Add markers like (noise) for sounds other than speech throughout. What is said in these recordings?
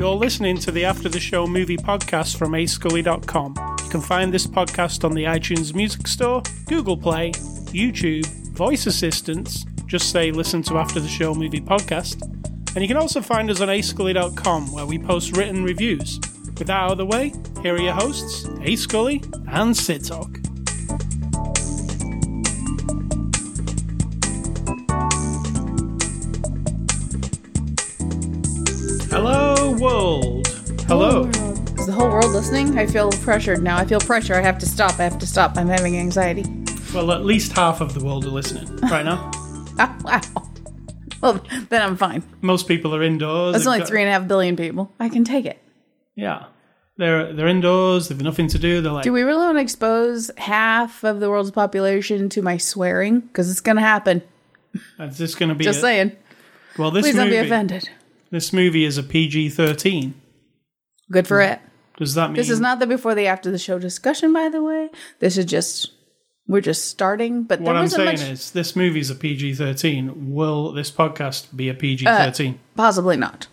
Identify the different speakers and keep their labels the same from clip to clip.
Speaker 1: You're listening to the After the Show movie podcast from ascully.com. You can find this podcast on the iTunes Music Store, Google Play, YouTube, voice assistants, just say listen to After the Show movie podcast. And you can also find us on ascully.com where we post written reviews. With that out of the way, here are your hosts, A Scully and Sid Talk. Hello, world. Hello.
Speaker 2: Is the whole world listening? I feel pressured now. I feel pressure. I have to stop. I have to stop. I'm having anxiety.
Speaker 1: Well, at least half of the world are listening right now.
Speaker 2: Ah, (laughs) wow. Well, then I'm fine.
Speaker 1: Most people are indoors. They've
Speaker 2: only
Speaker 1: got-
Speaker 2: three and a half billion people. I can take it.
Speaker 1: Yeah, they're they're indoors. They've nothing to do. They're like,
Speaker 2: Do we really want to expose half of the world's population to my swearing? Because it's going to happen.
Speaker 1: is this going to be?
Speaker 2: Just saying.
Speaker 1: Well, this
Speaker 2: Please don't be offended.
Speaker 1: this movie is a PG thirteen.
Speaker 2: Good for it.
Speaker 1: Does that mean
Speaker 2: This is not the before the after the show discussion, by the way. This is just we're just starting. But
Speaker 1: What I'm saying
Speaker 2: much.
Speaker 1: is, this movie's a PG thirteen. Will this podcast be a PG thirteen?
Speaker 2: Uh, possibly not.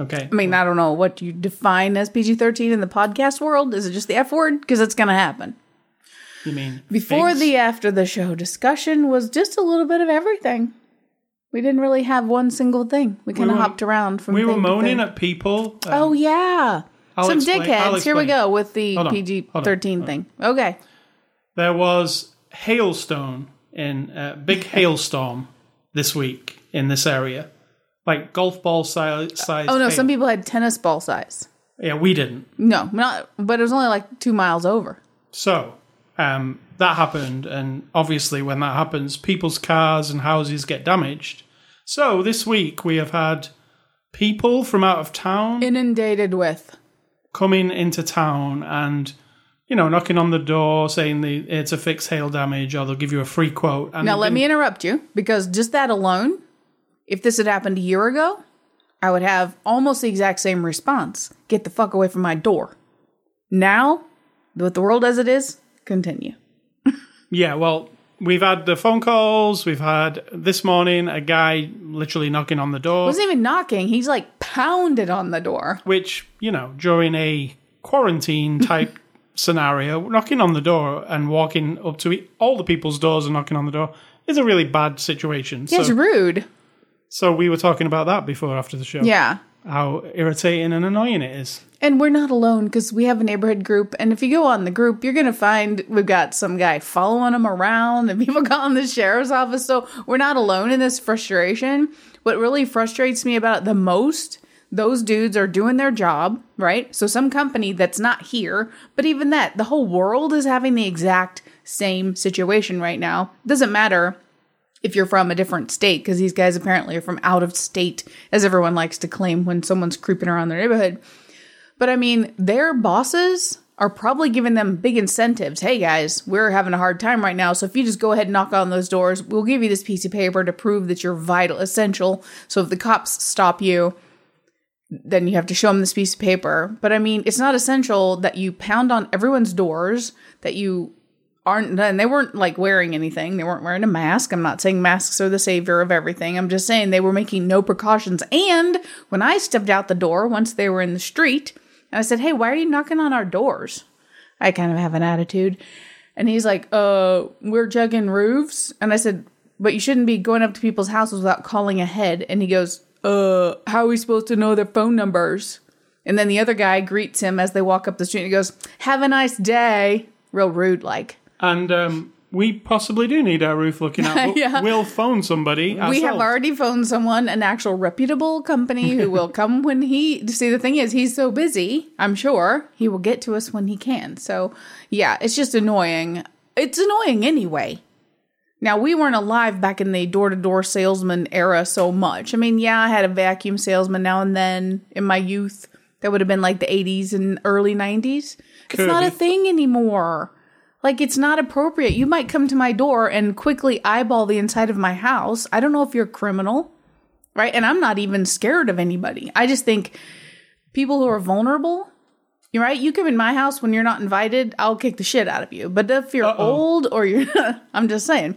Speaker 1: Okay.
Speaker 2: I mean, I don't know what you define as PG 13 in the podcast world. Is it just the F word? Because it's going to happen.
Speaker 1: You mean
Speaker 2: Before
Speaker 1: figs?
Speaker 2: the after the show discussion was just a little bit of everything. We didn't really have one single thing. We kind of
Speaker 1: were-
Speaker 2: hopped around from
Speaker 1: we were moaning at people. um,
Speaker 2: Oh yeah.
Speaker 1: I'll
Speaker 2: Some
Speaker 1: explain-
Speaker 2: dickheads. Here we go with the PG
Speaker 1: hold on,
Speaker 2: 13
Speaker 1: hold
Speaker 2: thing. Okay.
Speaker 1: There was hailstone in a big hailstorm this week in this area, like golf ball size. size
Speaker 2: Oh no,
Speaker 1: hail.
Speaker 2: some people had tennis ball size.
Speaker 1: Yeah, we didn't.
Speaker 2: No, not but it was only like 2 miles over.
Speaker 1: So um, that happened, and obviously, when that happens, people's cars and houses get damaged. So this week we have had people from out of town
Speaker 2: Inundated with.
Speaker 1: coming into town and you know knocking on the door saying the it's a fix hail damage or they'll give you a free quote. And
Speaker 2: Now let
Speaker 1: been-
Speaker 2: me interrupt you because just that alone, if this had happened a year ago, I would have almost the exact same response. Get the fuck away from my door. Now, with the world as it is, continue. (laughs)
Speaker 1: Yeah, well, we've had the phone calls. We've had this morning a guy literally knocking on the door,
Speaker 2: Wasn't even knocking. He's like pounded on the door.
Speaker 1: which you know during a quarantine type (laughs) scenario, knocking on the door and walking up to all the people's doors and knocking on the door is a really bad situation.
Speaker 2: Yeah, it's rude.
Speaker 1: So we were talking about that before after the show.
Speaker 2: Yeah.
Speaker 1: how irritating and annoying it is.
Speaker 2: And we're not alone because we have a neighborhood group. And if you go on the group, you're going to find we've got some guy following them around and (laughs) people calling the sheriff's office. So we're not alone in this frustration. What really frustrates me about it the most, those dudes are doing their job, right? So some company that's not here, but even that, the whole world is having the exact same situation right now. Doesn't matter if you're from a different state, because these guys apparently are from out of state, as everyone likes to claim when someone's creeping around their neighborhood. But I mean, their bosses are probably giving them big incentives. Hey guys, we're having a hard time right now. So if you just go ahead and knock on those doors, we'll give you this piece of paper to prove that you're vital, essential. So if the cops stop you, then you have to show them this piece of paper. But I mean, it's not essential that you pound on everyone's doors, that you aren't, and they weren't like wearing anything. They weren't wearing a mask. I'm not saying masks are the savior of everything. I'm just saying they were making no precautions. And when I stepped out the door, once they were in the street, I said, Hey, why are you knocking on our doors? I kind of have an attitude. And he's like, uh, we're jugging roofs. And I said, but you shouldn't be going up to people's houses without calling ahead. And he goes, uh, how are we supposed to know their phone numbers? And then the other guy greets him as they walk up the street and he goes, have a nice day. Real rude, like.
Speaker 1: And um, we possibly do need our roof looking at. (laughs) We'll,
Speaker 2: Yeah.
Speaker 1: we'll phone somebody.
Speaker 2: We have already phoned someone, an actual reputable company who (laughs) will come when he. See, the thing is, he's so busy, I'm sure he will get to us when he can. So, yeah, it's just annoying. It's annoying anyway. Now, we weren't alive back in the door to door salesman era so much. I mean, yeah, I had a vacuum salesman now and then in my youth. That would have been like the 80s and early 90s. It's not a thing anymore. Like, it's not appropriate. You might come to my door and quickly eyeball the inside of my house. I don't know if you're a criminal, right? And I'm not even scared of anybody. I just think people who are vulnerable You're right. You come in my house when you're not invited, I'll kick the shit out of you. But if you're
Speaker 1: Uh-oh.
Speaker 2: old or you're, (laughs) I'm just saying,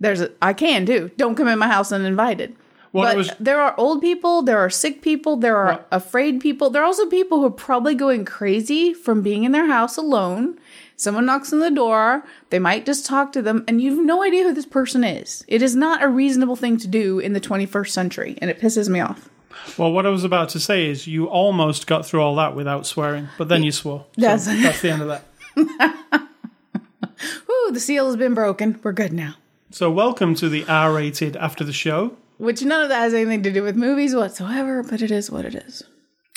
Speaker 2: there's a, I can do. Don't come in my house uninvited.
Speaker 1: Well,
Speaker 2: but
Speaker 1: was-
Speaker 2: there are old people, there are sick people, there are
Speaker 1: Well-
Speaker 2: afraid people. There are also people who are probably going crazy from being in their house alone. Someone knocks on the door, they might just talk to them, and you have no idea who this person is. It is not a reasonable thing to do in the 21st century, and it pisses me off.
Speaker 1: Well, what I was about to say is you almost got through all that without swearing, but then you swore. So
Speaker 2: That's-
Speaker 1: that's the end of that. (laughs)
Speaker 2: Ooh, the seal has been broken. We're good now.
Speaker 1: So, welcome to the R rated after the show.
Speaker 2: Which none of that has anything to do with movies whatsoever, but it is what it is.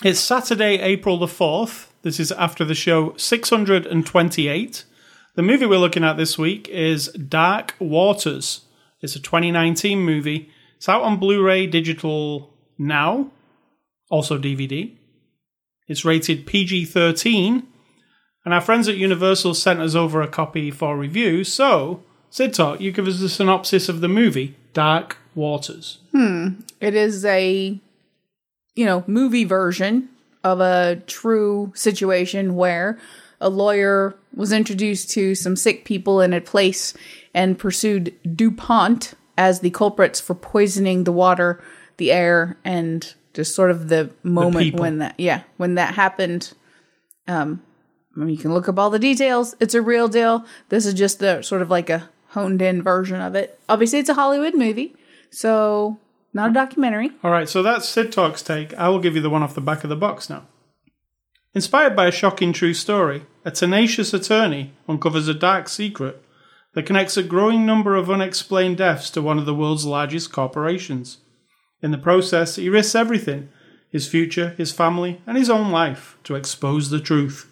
Speaker 1: It's Saturday, April the 4th. This is after the show 628. The movie we're looking at this week is Dark Waters. It's a 2019 movie. It's out on Blu ray digital now, also DVD. It's rated PG 13. And our friends at Universal sent us over a copy for review. So, Sid Talk, you give us a synopsis of the movie Dark Waters.
Speaker 2: It is a, you know, movie version of a true situation where a lawyer was introduced to some sick people in a place and pursued DuPont as the culprits for poisoning the water, the air, and just sort of the moment
Speaker 1: people.
Speaker 2: when that, yeah, when that happened. Um, I mean, you can look up all the details. It's a real deal. This is just the sort of like a honed in version of it. Obviously, it's a Hollywood movie, so not a documentary.
Speaker 1: All right, so that's Sid Talk's take. I will give you the one off the back of the box now. Inspired by a shocking true story, a tenacious attorney uncovers a dark secret that connects a growing number of unexplained deaths to one of the world's largest corporations. In the process, he risks everything his future, his family, and his own life to expose the truth.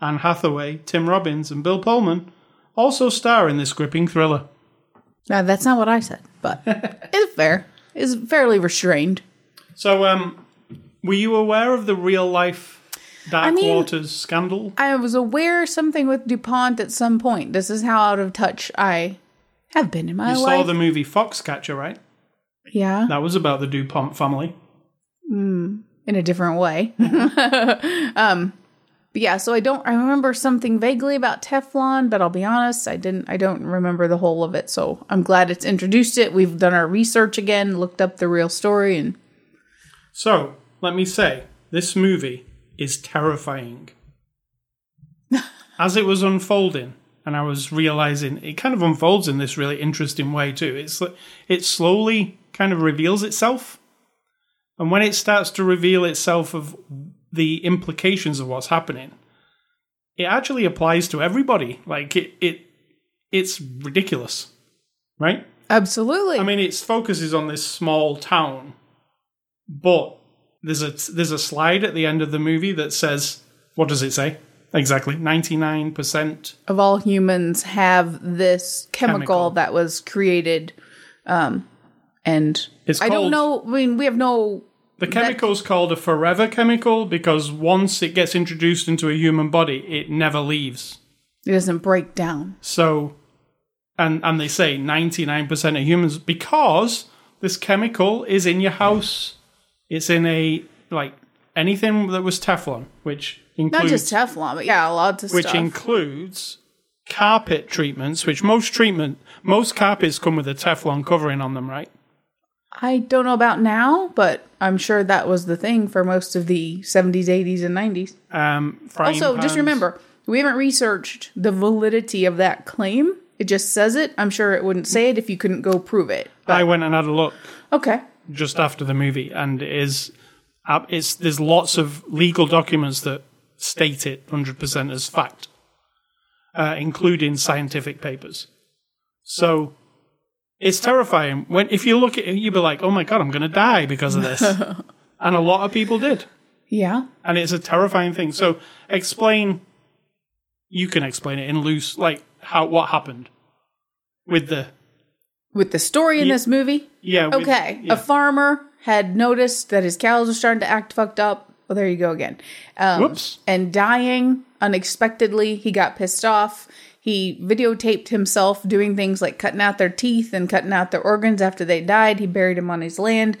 Speaker 1: Anne Hathaway, Tim Robbins, and Bill Pullman also star in this gripping thriller.
Speaker 2: Now, that's not what I said, but (laughs) it's fair. It's fairly restrained.
Speaker 1: So, um, were you aware of the real life Dark
Speaker 2: I mean-
Speaker 1: Waters scandal?
Speaker 2: I was aware something with DuPont at some point. This is how out of touch I have been in my life.
Speaker 1: You saw the movie Foxcatcher, right?
Speaker 2: yeah,
Speaker 1: That was about the DuPont family.
Speaker 2: in a different way. (laughs) um, but yeah, so I don't. I remember something vaguely about Teflon, but I'll be honest, I didn't. I don't remember the whole of it. So I'm glad it's introduced it. We've done our research again, looked up the real story, and
Speaker 1: So, let me say, this movie is terrifying. (laughs) As it was unfolding, and I was realizing it kind of unfolds in this really interesting way too. It's it slowly kind of reveals itself, and when it starts to reveal itself of the implications of what's happening, it actually applies to everybody. Like it, it it's ridiculous, right?
Speaker 2: absolutely.
Speaker 1: I mean, its focus is on this small town, but there's a there's a slide at the end of the movie that says, "What does it say?" Exactly, ninety nine percent.
Speaker 2: of all humans have this chemical,
Speaker 1: Chemical.
Speaker 2: that was created um and
Speaker 1: It's
Speaker 2: i don't know i mean we have no
Speaker 1: The chemical's called a forever chemical because once it gets introduced into a human body, it never leaves.
Speaker 2: it doesn't break down
Speaker 1: So, and and they say ninety nine percent of humans because this chemical is in your house. It's in a like anything that was Teflon, which includes
Speaker 2: not just teflon but yeah lots of
Speaker 1: which
Speaker 2: stuff
Speaker 1: includes carpet treatments, which most treatment most carpets come with a Teflon covering on them, right?
Speaker 2: I don't know about now but i'm sure that was the thing for most of the 70s 80s and 90s
Speaker 1: Um,
Speaker 2: also just remember we haven't researched the validity of that claim it just says it i'm sure it wouldn't say it if you couldn't go prove it
Speaker 1: I went and had a look
Speaker 2: okay
Speaker 1: just after the movie, and it is it's there's lots of legal documents that state it hundred percent as fact, uh, including scientific papers. So. It's terrifying when if you look at it, you'd be like, "Oh my god, I'm going to die because of this," (laughs) and a lot of people did.
Speaker 2: yeah
Speaker 1: and it's a terrifying thing. So explain. You can explain it in loose, like how what happened with the
Speaker 2: with the story in this movie
Speaker 1: yeah. with-
Speaker 2: Okay,
Speaker 1: yeah.
Speaker 2: a farmer had noticed that his cows were starting to act fucked up. Well, there you go again. Um,
Speaker 1: Whoops.
Speaker 2: And dying unexpectedly. He got pissed off. He videotaped himself doing things like cutting out their teeth and cutting out their organs after they died. He buried them on his land.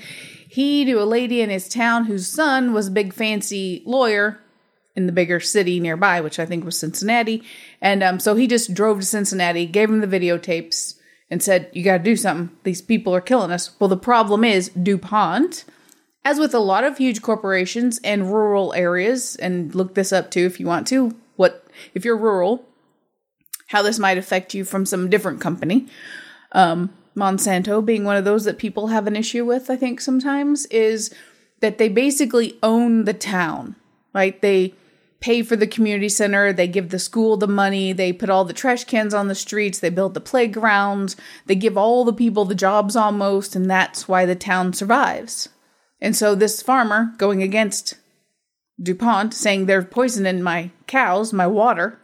Speaker 2: He knew a lady in his town whose son was a big fancy lawyer in the bigger city nearby, which I think was Cincinnati. And um, so he just drove to Cincinnati, gave him the videotapes, and said, You got to do something. These people are killing us. Well, the problem is DuPont, as with a lot of huge corporations and rural areas, and look this up too if you want to, what if you're rural, how this might affect you from some different company. Um, Monsanto being one of those that people have an issue with, I think sometimes, is that they basically own the town, right? They pay for the community center, they give the school the money, they put all the trash cans on the streets, they build the playgrounds, they give all the people the jobs almost, and that's why the town survives. And so this farmer going against DuPont, saying they're poisoning my cows, my water,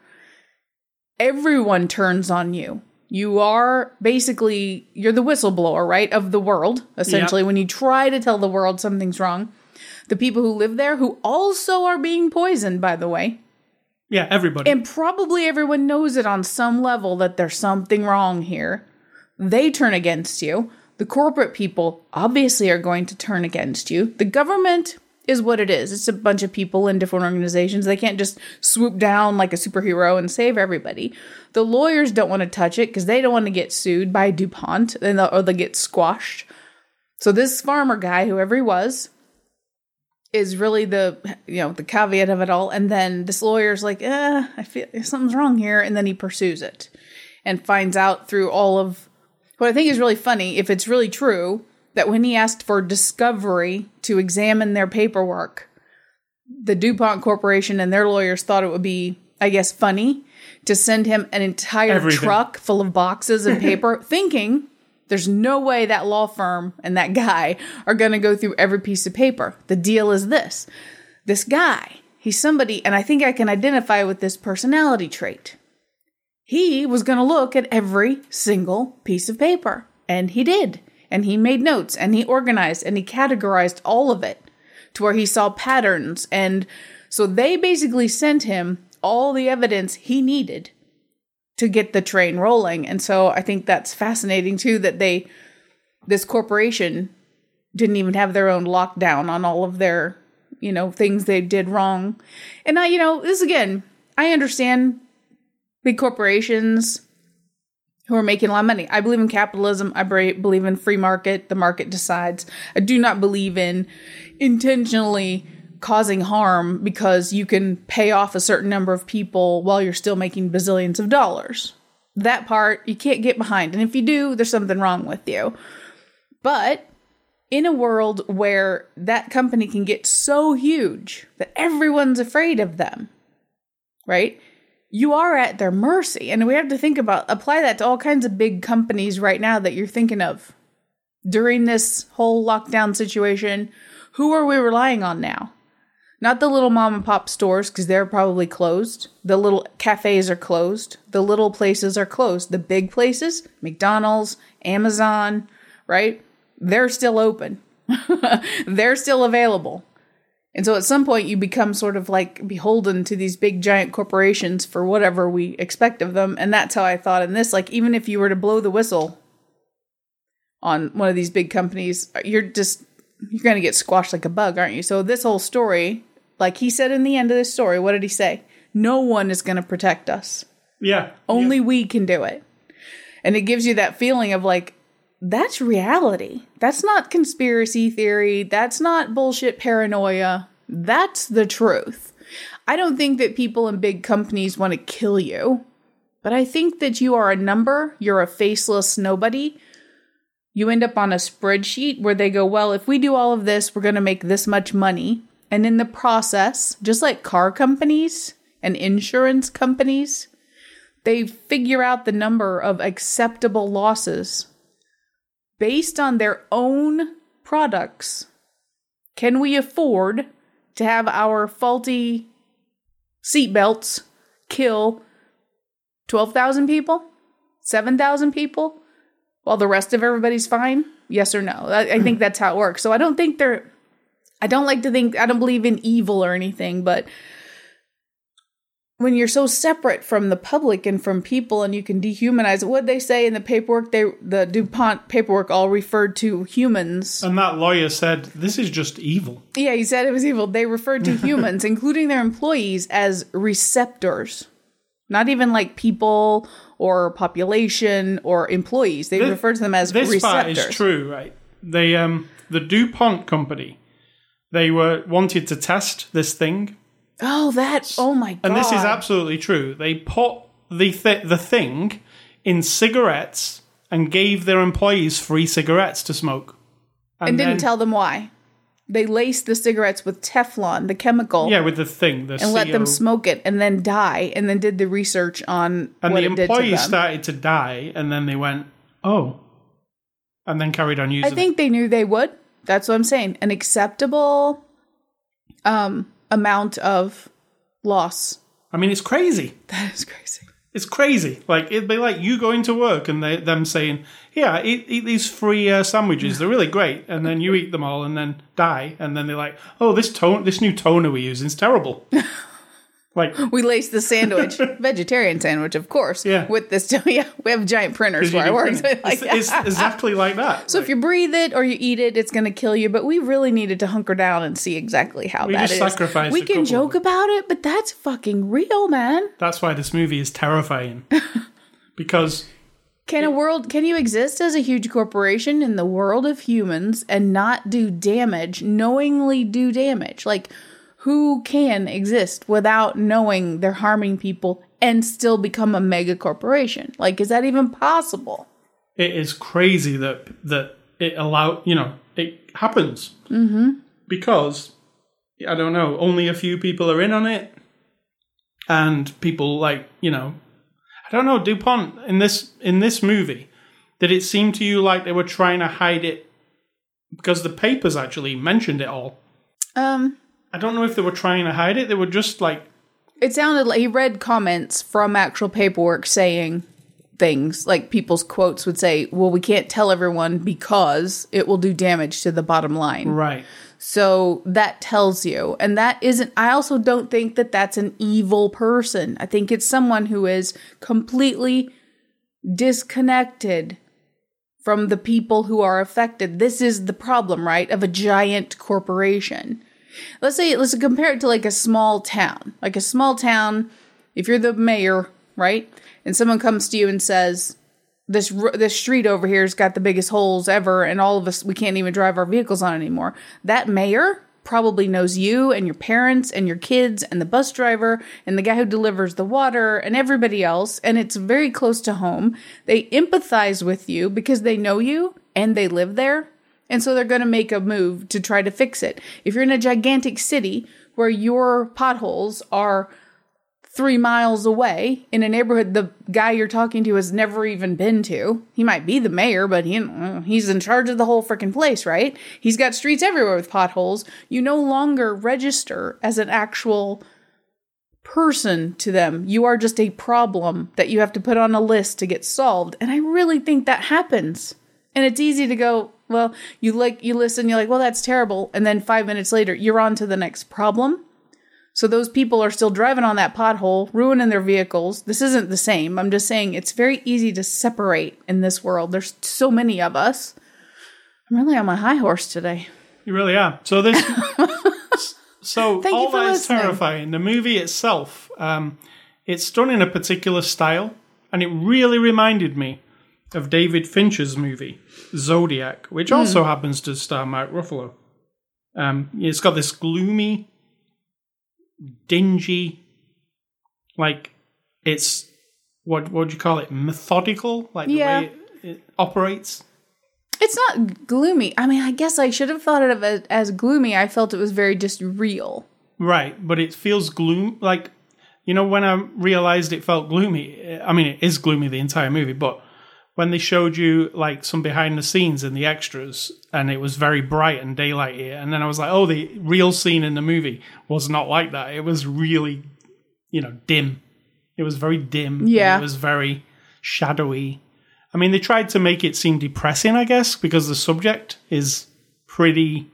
Speaker 2: everyone turns on you. You are basically you're the whistleblower, right, of the world, essentially,
Speaker 1: Yep.
Speaker 2: when you try to tell the world something's wrong. The people who live there who also are being poisoned, by the way.
Speaker 1: Yeah, everybody.
Speaker 2: And probably everyone knows it on some level that there's something wrong here. They turn against you. The corporate people obviously are going to turn against you. The government is what it is. It's a bunch of people in different organizations. They can't just swoop down like a superhero and save everybody. The lawyers don't want to touch it because they don't want to get sued by DuPont and or they get squashed. So this farmer guy, whoever he was, is really the you know the caveat of it all and then this lawyer's like eh i feel something's wrong here and then he pursues it and finds out through all of what i think is really funny if it's really true that when he asked for discovery to examine their paperwork the dupont corporation and their lawyers thought it would be i guess funny to send him an entire
Speaker 1: Everything.
Speaker 2: truck full of boxes of (laughs) paper thinking there's no way that law firm and that guy are going to go through every piece of paper. The deal is this this guy, he's somebody, and I think I can identify with this personality trait. He was going to look at every single piece of paper, and he did. And he made notes, and he organized, and he categorized all of it to where he saw patterns. And so they basically sent him all the evidence he needed to get the train rolling. And so I think that's fascinating too that they this corporation didn't even have their own lockdown on all of their, you know, things they did wrong. And I, you know, this again, I understand big corporations who are making a lot of money. I believe in capitalism. I believe in free market. The market decides. I do not believe in intentionally causing harm because you can pay off a certain number of people while you're still making bazillions of dollars. That part you can't get behind. And if you do, there's something wrong with you. But in a world where that company can get so huge that everyone's afraid of them, right? You are at their mercy. And we have to think about apply that to all kinds of big companies right now that you're thinking of during this whole lockdown situation. Who are we relying on now? Not the little mom and pop stores because they're probably closed. The little cafes are closed. The little places are closed. The big places, McDonald's, Amazon, right? They're still open. (laughs) they're still available. And so at some point you become sort of like beholden to these big giant corporations for whatever we expect of them. And that's how I thought in this. Like, even if you were to blow the whistle on one of these big companies, you're just you're gonna get squashed like a bug, aren't you? So this whole story, like he said in the end of this story, what did he say? No one is gonna protect us.
Speaker 1: yeah.
Speaker 2: Only we can do it. And it gives you that feeling of like, that's reality. That's not conspiracy theory. That's not bullshit paranoia. That's the truth. I don't think that people in big companies want to kill you, but I think that you are a number, you're a faceless nobody. You end up on a spreadsheet where they go, well, if we do all of this, we're going to make this much money. And in the process, just like car companies and insurance companies, they figure out the number of acceptable losses based on their own products. Can we afford to have our faulty seatbelts kill 12,000 people? 7,000 people? While the rest of everybody's fine? Yes or no? I, I think that's how it works. So I don't think they're. I don't like to think. I don't believe in evil or anything, but when you're so separate from the public and from people and you can dehumanize it. What they say in the paperwork? They the dupont paperwork all referred to humans.
Speaker 1: And that lawyer said, "This is just evil."
Speaker 2: yeah he said it was evil. They referred to (laughs) humans including their employees as receptors. Not even like people or population or employees. They
Speaker 1: This-
Speaker 2: referred to them as
Speaker 1: This part
Speaker 2: receptors.
Speaker 1: is true, right? They um the DuPont company, they were wanted to test this thing,
Speaker 2: oh that oh my god
Speaker 1: and this is absolutely true. They put the th- the thing in cigarettes and gave their employees free cigarettes to smoke,
Speaker 2: and didn't
Speaker 1: then-
Speaker 2: tell them why they laced the cigarettes with teflon the chemical
Speaker 1: yeah with the thing the
Speaker 2: and let them smoke it and then die and then did the research on
Speaker 1: and
Speaker 2: what
Speaker 1: the
Speaker 2: to
Speaker 1: employees
Speaker 2: them.
Speaker 1: started to die, and then they went oh, and then carried on using.
Speaker 2: I think they knew they would. That's what I'm saying. An acceptable um amount of loss.
Speaker 1: I mean, it's crazy. (laughs)
Speaker 2: That is crazy.
Speaker 1: It's crazy. Like it'd be like you going to work and they, them saying, "Yeah, eat, eat these free uh, sandwiches. They're really great." And then you eat them all and then die. And then they're like, "Oh, this tone, this new toner we're using is terrible." (laughs) like
Speaker 2: We laced the sandwich, (laughs) vegetarian sandwich, of course.
Speaker 1: Yeah.
Speaker 2: With this, (laughs) yeah, we have giant printers where I work. so (laughs) like,
Speaker 1: it's, it's exactly like that.
Speaker 2: so if you breathe it or you eat it, it's going to kill you. But we really needed to hunker down and see exactly how
Speaker 1: We
Speaker 2: it is. We can joke about it, but that's fucking real, man.
Speaker 1: that's why this movie is terrifying because
Speaker 2: Can a world can you exist as a huge corporation in the world of humans and not do damage, knowingly do damage? Like who can exist without knowing they're harming people and still become a mega corporation? Like is that even possible?
Speaker 1: it is crazy that that it allow you know it happens mm-hmm. because I don't know only a few people are in on it and people like you know I don't know Dupont in this in this movie did it seem to you like they were trying to hide it because the papers actually mentioned it all
Speaker 2: Um
Speaker 1: I don't know if they were trying to hide it they were just like
Speaker 2: it sounded like he read comments from actual paperwork saying things like people's quotes would say, "Well, we can't tell everyone because it will do damage to the bottom line."
Speaker 1: right
Speaker 2: So that tells you. And that isn't, I also don't think that that's an evil person. I think it's someone who is completely disconnected from the people who are affected. This is the problem, right? Of a giant corporation. Let's say, let's compare it to like a small town. Like a small town, if you're the mayor, right? And someone comes to you and says, this this street over here's got the biggest holes ever and all of us we can't even drive our vehicles on anymore that mayor probably knows you and your parents and your kids and the bus driver and the guy who delivers the water and everybody else and it's very close to home they empathize with you because they know you and they live there and so they're going to make a move to try to fix it if you're in a gigantic city where your potholes are three miles away in a neighborhood the guy you're talking to has never even been to. He might be the mayor, but he he's in charge of the whole freaking place, right? He's got streets everywhere with potholes. You no longer register as an actual person to them. You are just a problem that you have to put on a list to get solved. And I really think that happens. And it's easy to go, well, you like you listen, you're like, well, that's terrible, and then 5 minutes later, you're on to the next problem. So those people are still driving on that pothole, ruining their vehicles. This isn't the same. I'm just saying it's very easy to separate in this world. There's so many of us. I'm really on my high horse today.
Speaker 1: You really are. So this, (laughs) so
Speaker 2: Thank
Speaker 1: all that is
Speaker 2: listening.
Speaker 1: terrifying. The movie itself, um, it's done in a particular style, and it really reminded me of David Fincher's movie Zodiac, which
Speaker 2: Hmm.
Speaker 1: also happens to star Mark Ruffalo. Um, it's got this gloomy, dingy, like it's what what do you call it? Methodical, like
Speaker 2: Yeah.
Speaker 1: the way it, it operates.
Speaker 2: It's not gloomy. I mean, I guess I should have thought of it as gloomy. I felt it was very just real.
Speaker 1: Right, but it feels gloom like you know when I realized it felt gloomy. I mean, it is gloomy the entire movie, but when they showed you like some behind the scenes and the extras, and it was very bright and daylight here, and then I was like, oh, the real scene in the movie was not like that. It was really, you know, dim. It was very dim.
Speaker 2: Yeah.
Speaker 1: it was very shadowy. I mean, they tried to make it seem depressing, I guess, because the subject is pretty.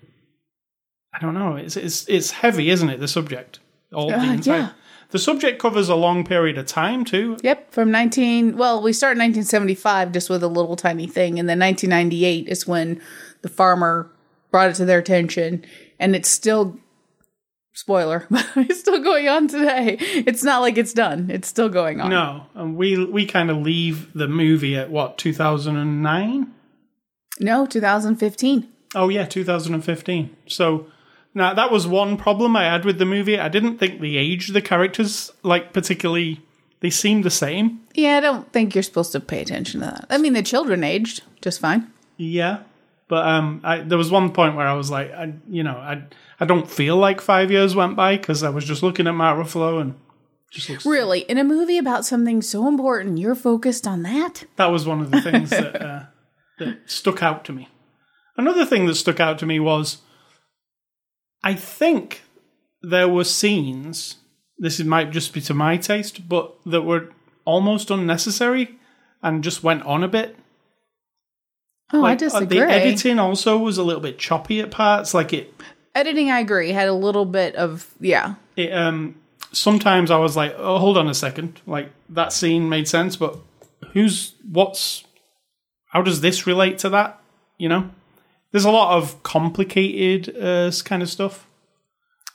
Speaker 1: I don't know. It's it's it's heavy, isn't it? The subject, all
Speaker 2: Uh,
Speaker 1: the entire.
Speaker 2: yeah.
Speaker 1: The subject covers a long period of time too.
Speaker 2: Yep, from 19. Well, we start in 1975 just with a little tiny thing, and then 1998 is when the farmer brought it to their attention, and it's still. Spoiler, (laughs) but it's still going on today. It's not like it's done. It's still going on.
Speaker 1: No, and we we kind of leave the movie at what 2009.
Speaker 2: No, 2015.
Speaker 1: Oh yeah, 2015. So now that was one problem I had with the movie. I didn't think the age of the characters like particularly. They seemed the same.
Speaker 2: Yeah, I don't think you're supposed to pay attention to that. I mean, the children aged just fine.
Speaker 1: Yeah, but um, I, there was one point where I was like, I, you know, I I don't feel like five years went by because I was just looking at Mark Ruffalo and just looks.
Speaker 2: Really, in a movie about something so important, you're focused on that?
Speaker 1: That was one of the things (laughs) that uh, that stuck out to me. Another thing that stuck out to me was, I think there were scenes. This might just be to my taste, but that were almost unnecessary and just went on a bit.
Speaker 2: Oh, I
Speaker 1: Like, uh,
Speaker 2: disagree.
Speaker 1: The editing also was a little bit choppy at parts. Like it,
Speaker 2: Editing, I agree, had a little bit of yeah.
Speaker 1: it um. Sometimes I was like, oh, hold on a second. Like that scene made sense, but who's what's? How does this relate to that? You know, there's a lot of complicated uh, kind of stuff.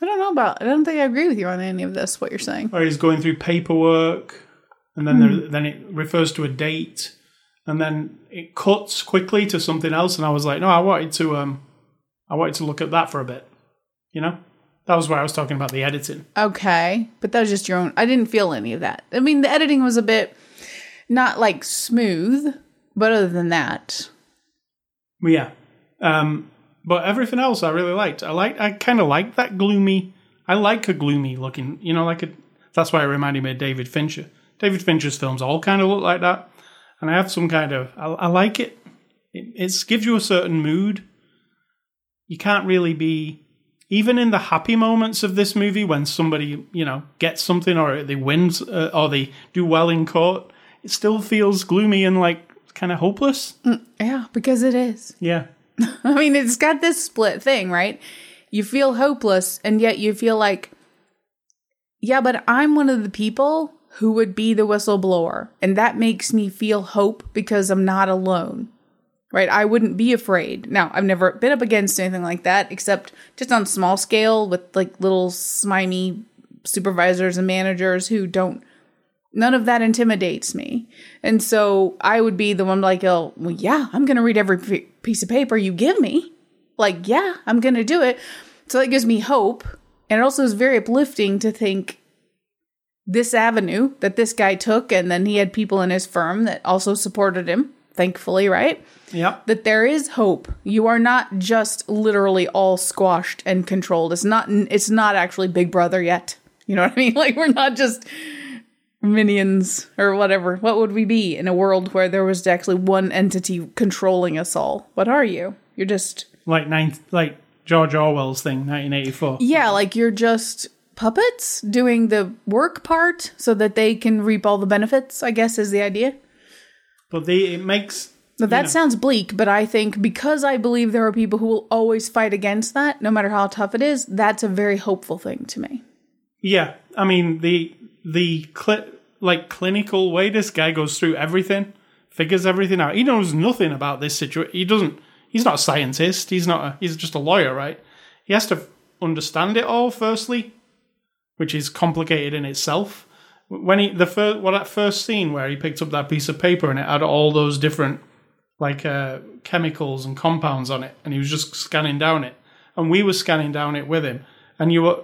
Speaker 2: I don't know about. I don't think I agree with you on any of this. What you're saying?
Speaker 1: where he's going through paperwork, and then there, then it refers to a date, and then it cuts quickly to something else. And I was like, no, I wanted to, um, I wanted to look at that for a bit. You know, that was where I was talking about the editing.
Speaker 2: Okay, but that was just your own. I didn't feel any of that. I mean, the editing was a bit not like smooth, but other than that,
Speaker 1: yeah, um, but everything else I really liked. I like, I kind of like that gloomy. I like a gloomy looking, you know, like a. That's why it reminded me of David Fincher. David Fincher's films all kind of look like that, and I have some kind of. I, I like it. It it's, gives you a certain mood. You can't really be even in the happy moments of this movie when somebody you know gets something or they win uh, or they do well in court. It still feels gloomy and like kind of hopeless.
Speaker 2: yeah, because it is.
Speaker 1: Yeah. (laughs)
Speaker 2: I mean, it's got this split thing, right? You feel hopeless, and yet you feel like, yeah, but I'm one of the people who would be the whistleblower. And that makes me feel hope because I'm not alone, right? I wouldn't be afraid. Now, I've never been up against anything like that, except just on small scale with like little smimy supervisors and managers who don't none of that intimidates me. And so I would be the one like, oh, well, yeah, I'm going to read every p- piece of paper you give me. Like, yeah, I'm going to do it. So that gives me hope. And it also is very uplifting to think this avenue that this guy took, and then he had people in his firm that also supported him, thankfully, right?
Speaker 1: Yeah.
Speaker 2: that there is hope. You are not just literally all squashed and controlled. It's not it's not actually Big Brother yet. You know what I mean? (laughs) Like we're not just minions or whatever. What would we be in a world where there was actually one entity controlling us all? What are you? You're just
Speaker 1: Like nine, like George Orwell's thing, 1984.
Speaker 2: yeah, like you're just puppets doing the work part so that they can reap all the benefits, I guess is the idea.
Speaker 1: But the it makes
Speaker 2: But that
Speaker 1: know.
Speaker 2: sounds bleak, but I think because I believe there are people who will always fight against that, no matter how tough it is, that's a very hopeful thing to me.
Speaker 1: yeah. I mean the the cli- like clinical way this guy goes through everything, figures everything out. He knows nothing about this situation. He doesn't. He's not a scientist. He's not. A, he's just a lawyer, right? He has to understand it all firstly, which is complicated in itself. When he the first well that first scene where he picked up that piece of paper and it had all those different like uh, chemicals and compounds on it, and he was just scanning down it, and we were scanning down it with him, and you were.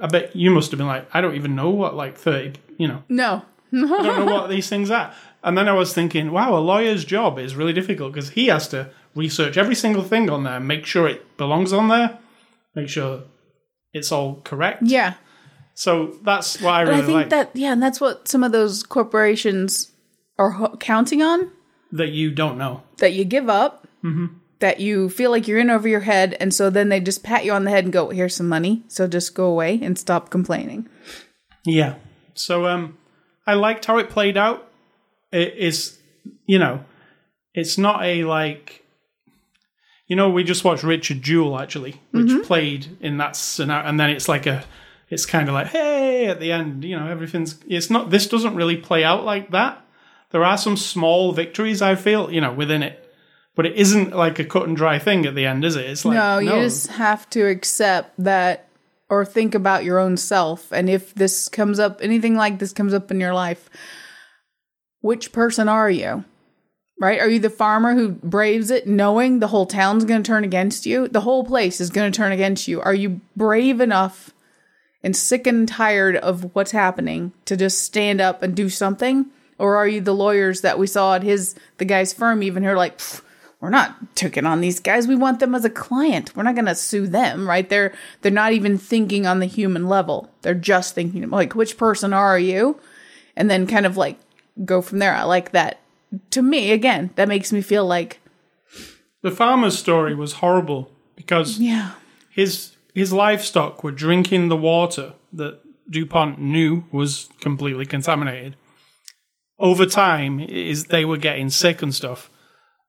Speaker 1: I bet you must have been like, I don't even know what like thirty, you know,
Speaker 2: No.
Speaker 1: I don't know what these things are. And then I was thinking, wow, a lawyer's job is really difficult because he has to research every single thing on there, make sure it belongs on there, make sure it's all correct.
Speaker 2: Yeah.
Speaker 1: So that's what I
Speaker 2: But
Speaker 1: really
Speaker 2: I think
Speaker 1: like
Speaker 2: that, yeah, and that's what some of those corporations are ho- counting on
Speaker 1: that you don't know.
Speaker 2: that you give up, mm-hmm. That you feel like you're in over your head, and so then they just pat you on the head and go, here's some money, so just go away and stop complaining.
Speaker 1: Yeah. So um, I liked how it played out. It is, you know, it's not a like, you know, we just watched Richard Jewell actually, which played in that scenario, and then it's like a it's kind of like, hey, at the end, you know, everything's. It's not. This doesn't really play out like that. There are some small victories I feel, you know, within it, but it isn't like a cut and dry thing at the end, is it? It's like
Speaker 2: no, you just have to accept that or think about your own self. And if this comes up, anything like this comes up in your life, which person are you? Right? Are you the farmer who braves it knowing the whole town's going to turn against you? The whole place is going to turn against you. Are you brave enough and sick and tired of what's happening to just stand up and do something? Or are you the lawyers that we saw at his, the guy's firm, even who are like, we're not taking on these guys. We want them as a client. We're not going to sue them, right? They're they're not even thinking on the human level. They're just thinking like, which person are you? And then kind of like go from there. I like that. To me, again, that makes me feel like
Speaker 1: the farmer's story was horrible because
Speaker 2: yeah,
Speaker 1: his his livestock were drinking the water that DuPont knew was completely contaminated. Over time, is they were getting sick and stuff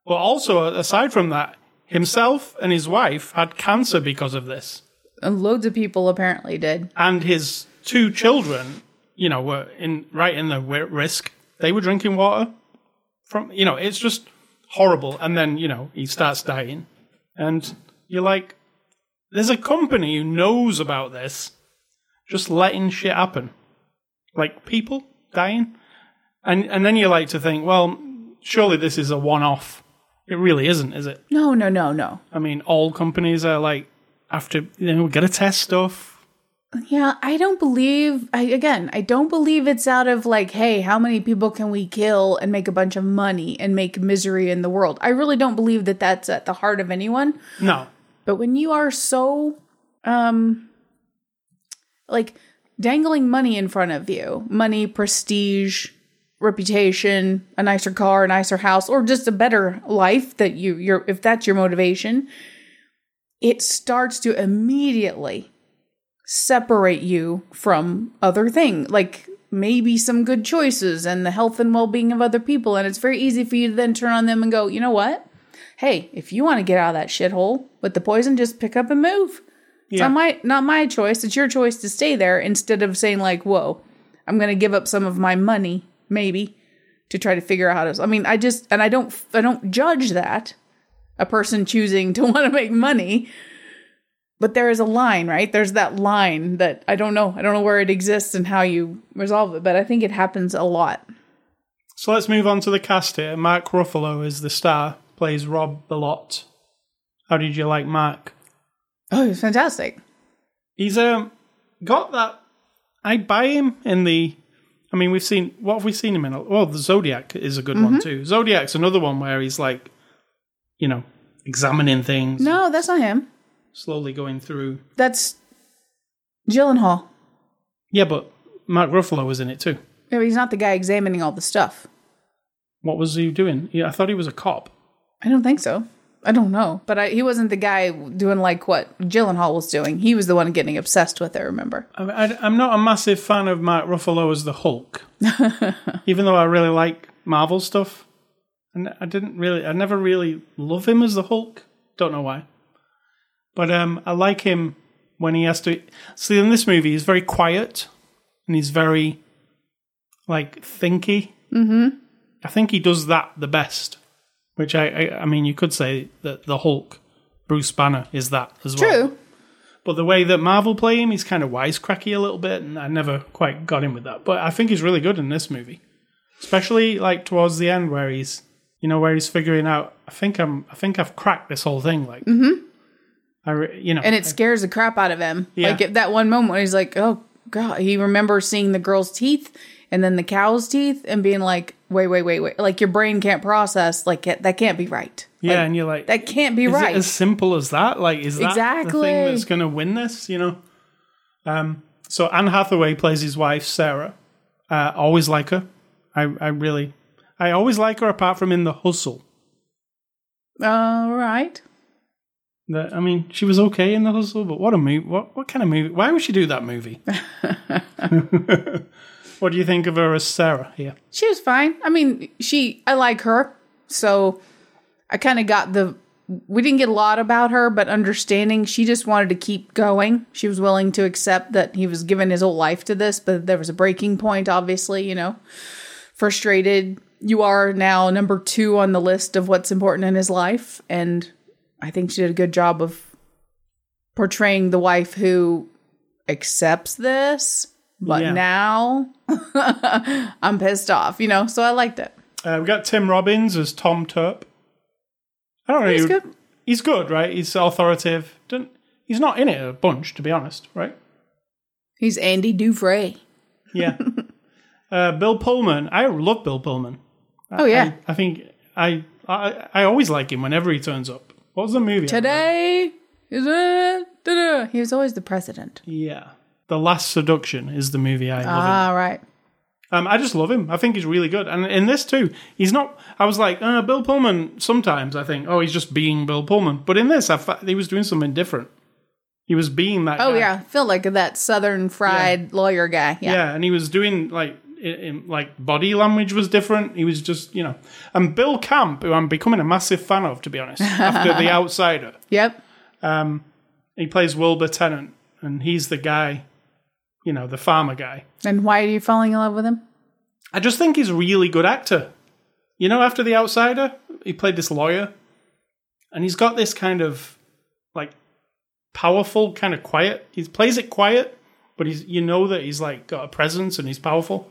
Speaker 1: but also, aside from that, himself and his wife had cancer because of this.
Speaker 2: And loads of people apparently did.
Speaker 1: And his two children, you know, were in right in the risk. They were drinking water from, you know, it's just horrible. And then, you know, he starts dying. And you're like, there's a company who knows about this, just letting shit happen. Like people dying. And and then you like to think, well, surely this is a one off it really isn't, is it?
Speaker 2: No, no, no, no.
Speaker 1: I mean, all companies are like, after, you know, we got to test stuff.
Speaker 2: Yeah, I don't believe, I, again, I don't believe it's out of like, hey, how many people can we kill and make a bunch of money and make misery in the world? I really don't believe that that's at the heart of anyone.
Speaker 1: No.
Speaker 2: But when you are so, um, like dangling money in front of you, money, prestige, reputation, a nicer car, a nicer house, or just a better life that you you're if that's your motivation, it starts to immediately separate you from other things, like maybe some good choices and the health and well-being of other people. And it's very easy for you to then turn on them and go, you know what? Hey, if you want to get out of that shithole with the poison, just pick up and move. It's not my not my choice. It's your choice to stay there instead of saying like, whoa, I'm gonna give up some of my money maybe to try to figure out how to I mean, I just and I don't I don't judge that a person choosing to (laughs) want to make money. But there is a line, right? There's that line that I don't know. I don't know where it exists and how you resolve it, but I think it happens a lot.
Speaker 1: So let's move on to the cast here. Mark Ruffalo is the star, plays Rob Bilott. How did you like Mark?
Speaker 2: Oh, he's fantastic.
Speaker 1: He's um got that I buy him in the I mean, we've seen what have we seen him in? Well, the Zodiac is a good mm-hmm. one too. Zodiac's another one where he's like, you know, examining things.
Speaker 2: No, that's not him.
Speaker 1: Slowly going through.
Speaker 2: That's Gyllenhaal.
Speaker 1: Yeah, but Mark Ruffalo was in it too.
Speaker 2: Yeah, but he's not the guy examining all the stuff.
Speaker 1: What was he doing? Yeah, I thought he was a cop.
Speaker 2: I don't think so. I don't know, but I, he wasn't the guy doing like what Gyllenhaal was doing. He was the one getting obsessed with it. Remember?
Speaker 1: I, am not a massive fan of Mark Ruffalo as the Hulk, (laughs) even though I really like Marvel stuff. And I didn't really, I never really love him as the Hulk. Don't know why, but um, I like him when he has to. See, in this movie, he's very quiet and he's very like thinky.
Speaker 2: Mm-hmm.
Speaker 1: I think he does that the best. Which I, I, I mean, you could say that the Hulk, Bruce Banner, is that as well.
Speaker 2: True.
Speaker 1: But the way that Marvel play him, he's kind of wisecracky a little bit, and I never quite got him with that. But I think he's really good in this movie, especially like towards the end where he's, you know, where he's figuring out. I think I'm, I think I've cracked this whole thing. Like,
Speaker 2: mm-hmm.
Speaker 1: I, re- you know,
Speaker 2: and it scares the crap out of him. Yeah. Like at that one moment, when he's like, "Oh God," he remembers seeing the girl's teeth and then the cow's teeth, and being like, wait, wait, wait, wait. Like your brain can't process. Like that can't be right.
Speaker 1: Yeah,
Speaker 2: like,
Speaker 1: and you're like,
Speaker 2: that can't be right.
Speaker 1: as simple as that? Like, is that
Speaker 2: exactly.
Speaker 1: the thing that's going to win this? You know. Um. So Anne Hathaway plays his wife Sarah. Uh, always like her. I I really, I always like her apart from in the Hustle.
Speaker 2: All right.
Speaker 1: That I mean, she was okay in the Hustle, but what a movie! What what kind of movie? Why would she do that movie? (laughs) (laughs) What do you think of her as Sarah here?
Speaker 2: She was fine. I mean, she I like her, so I kind of got the we didn't get a lot about her, but understanding she just wanted to keep going. She was willing to accept that he was giving his whole life to this, but there was a breaking point, obviously, you know. Frustrated. You are now number two on the list of what's important in his life. And I think she did a good job of portraying the wife who accepts this, but
Speaker 1: Yeah.
Speaker 2: now (laughs) I'm pissed off, you know. So I liked it.
Speaker 1: Uh, we got Tim Robbins as Tom Terp. I don't know.
Speaker 2: He's good.
Speaker 1: He's good, right? He's authoritative. Don't, he's not in it a bunch, to be honest, right?
Speaker 2: He's Andy Dufresne.
Speaker 1: Yeah. (laughs) uh, Bill Pullman. I love Bill Pullman.
Speaker 2: Oh yeah.
Speaker 1: I, I think I, I I always like him whenever he turns up. What was the movie?
Speaker 2: Today is it? He was always the president.
Speaker 1: Yeah. The Last Seduction is the movie I love. him.
Speaker 2: Ah, right.
Speaker 1: Um, I just love him. I think he's really good. And in this too, he's not. I was like, uh, Bill Pullman. Sometimes I think, oh, he's just being Bill Pullman. But in this, I fa- he was doing something different. He was being that.
Speaker 2: Oh
Speaker 1: guy.
Speaker 2: yeah, feel like that southern fried lawyer guy. Yeah.
Speaker 1: yeah, and he was doing like, in, in, like body language was different. He was just, you know, and Bill Camp, who I'm becoming a massive fan of, to be honest. After The (laughs) Outsider,
Speaker 2: Yep.
Speaker 1: Um, he plays Wilbur Tennant, and he's the guy, you know, the farmer guy.
Speaker 2: And why are you falling in love with him?
Speaker 1: I just think he's a really good actor. You know, after The Outsider, he played this lawyer, and he's got this kind of like powerful, kind of quiet. He plays it quiet, but he's you know that he's like got a presence and he's powerful.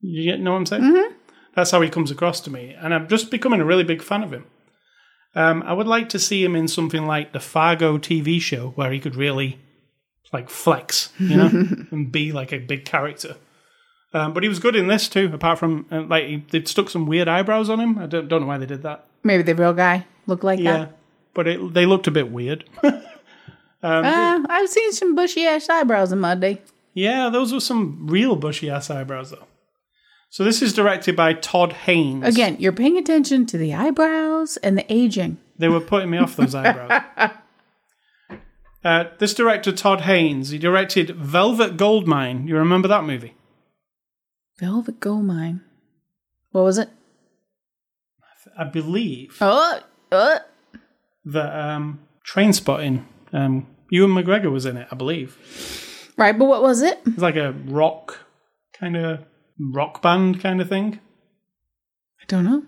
Speaker 1: You know what I'm saying? Mm-hmm. That's how he comes across to me, and I'm just becoming a really big fan of him. Um, I would like to see him in something like the Fargo TV show, where he could really like flex, you know, (laughs) and be like a big character. Um, but he was good in this too. Apart from uh, like he, they stuck some weird eyebrows on him. I don't, don't know why they did that.
Speaker 2: Maybe the real guy looked like
Speaker 1: Yeah,
Speaker 2: that.
Speaker 1: but it, they looked a bit weird. (laughs)
Speaker 2: Uh, I've seen some bushy ass eyebrows in my day.
Speaker 1: yeah, those were some real bushy ass eyebrows though. So this is directed by Todd Haynes.
Speaker 2: Again, you're paying attention to the eyebrows and the aging.
Speaker 1: They were putting me off those eyebrows. (laughs) Uh, this director Todd Haynes, he directed Velvet Goldmine. You remember that movie?
Speaker 2: Velvet Goldmine. What was it?
Speaker 1: I believe
Speaker 2: Oh, uh,
Speaker 1: that um, Trainspotting. Um, Ewan McGregor was in it, I believe.
Speaker 2: right. But what was it?
Speaker 1: It's like a rock kind of rock band kind of thing.
Speaker 2: I don't know.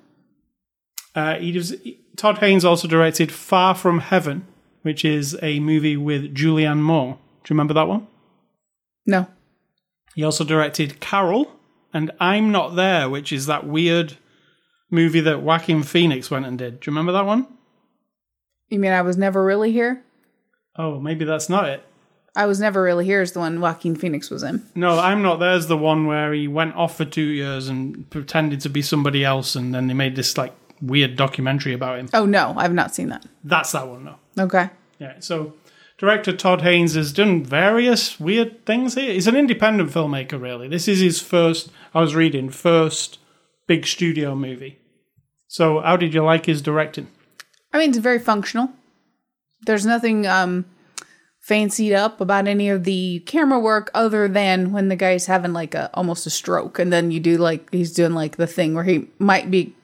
Speaker 1: Uh, he was, Todd Haynes also directed Far From Heaven, which is a movie with Julianne Moore. Do you remember that one?
Speaker 2: No.
Speaker 1: He also directed Carol and I'm Not There, which is that weird movie that Joaquin Phoenix went and did. Do you remember that one?
Speaker 2: You mean I was never really here?
Speaker 1: Oh, maybe that's not it.
Speaker 2: I was never really here is the one Joaquin Phoenix was in.
Speaker 1: No, I'm Not There's the one where he went off for two years and pretended to be somebody else, and then they made this like weird documentary about him.
Speaker 2: Oh no, I've not seen that.
Speaker 1: That's that one, though.
Speaker 2: Okay.
Speaker 1: Yeah, so director Todd Haynes has done various weird things here. He's an independent filmmaker, really. This is his first, I was reading, first big studio movie. So, how did you like his directing?
Speaker 2: I mean, it's very functional. There's nothing um fancied up about any of the camera work other than when the guy's having like a almost a stroke and then you do like he's doing like the thing where he might be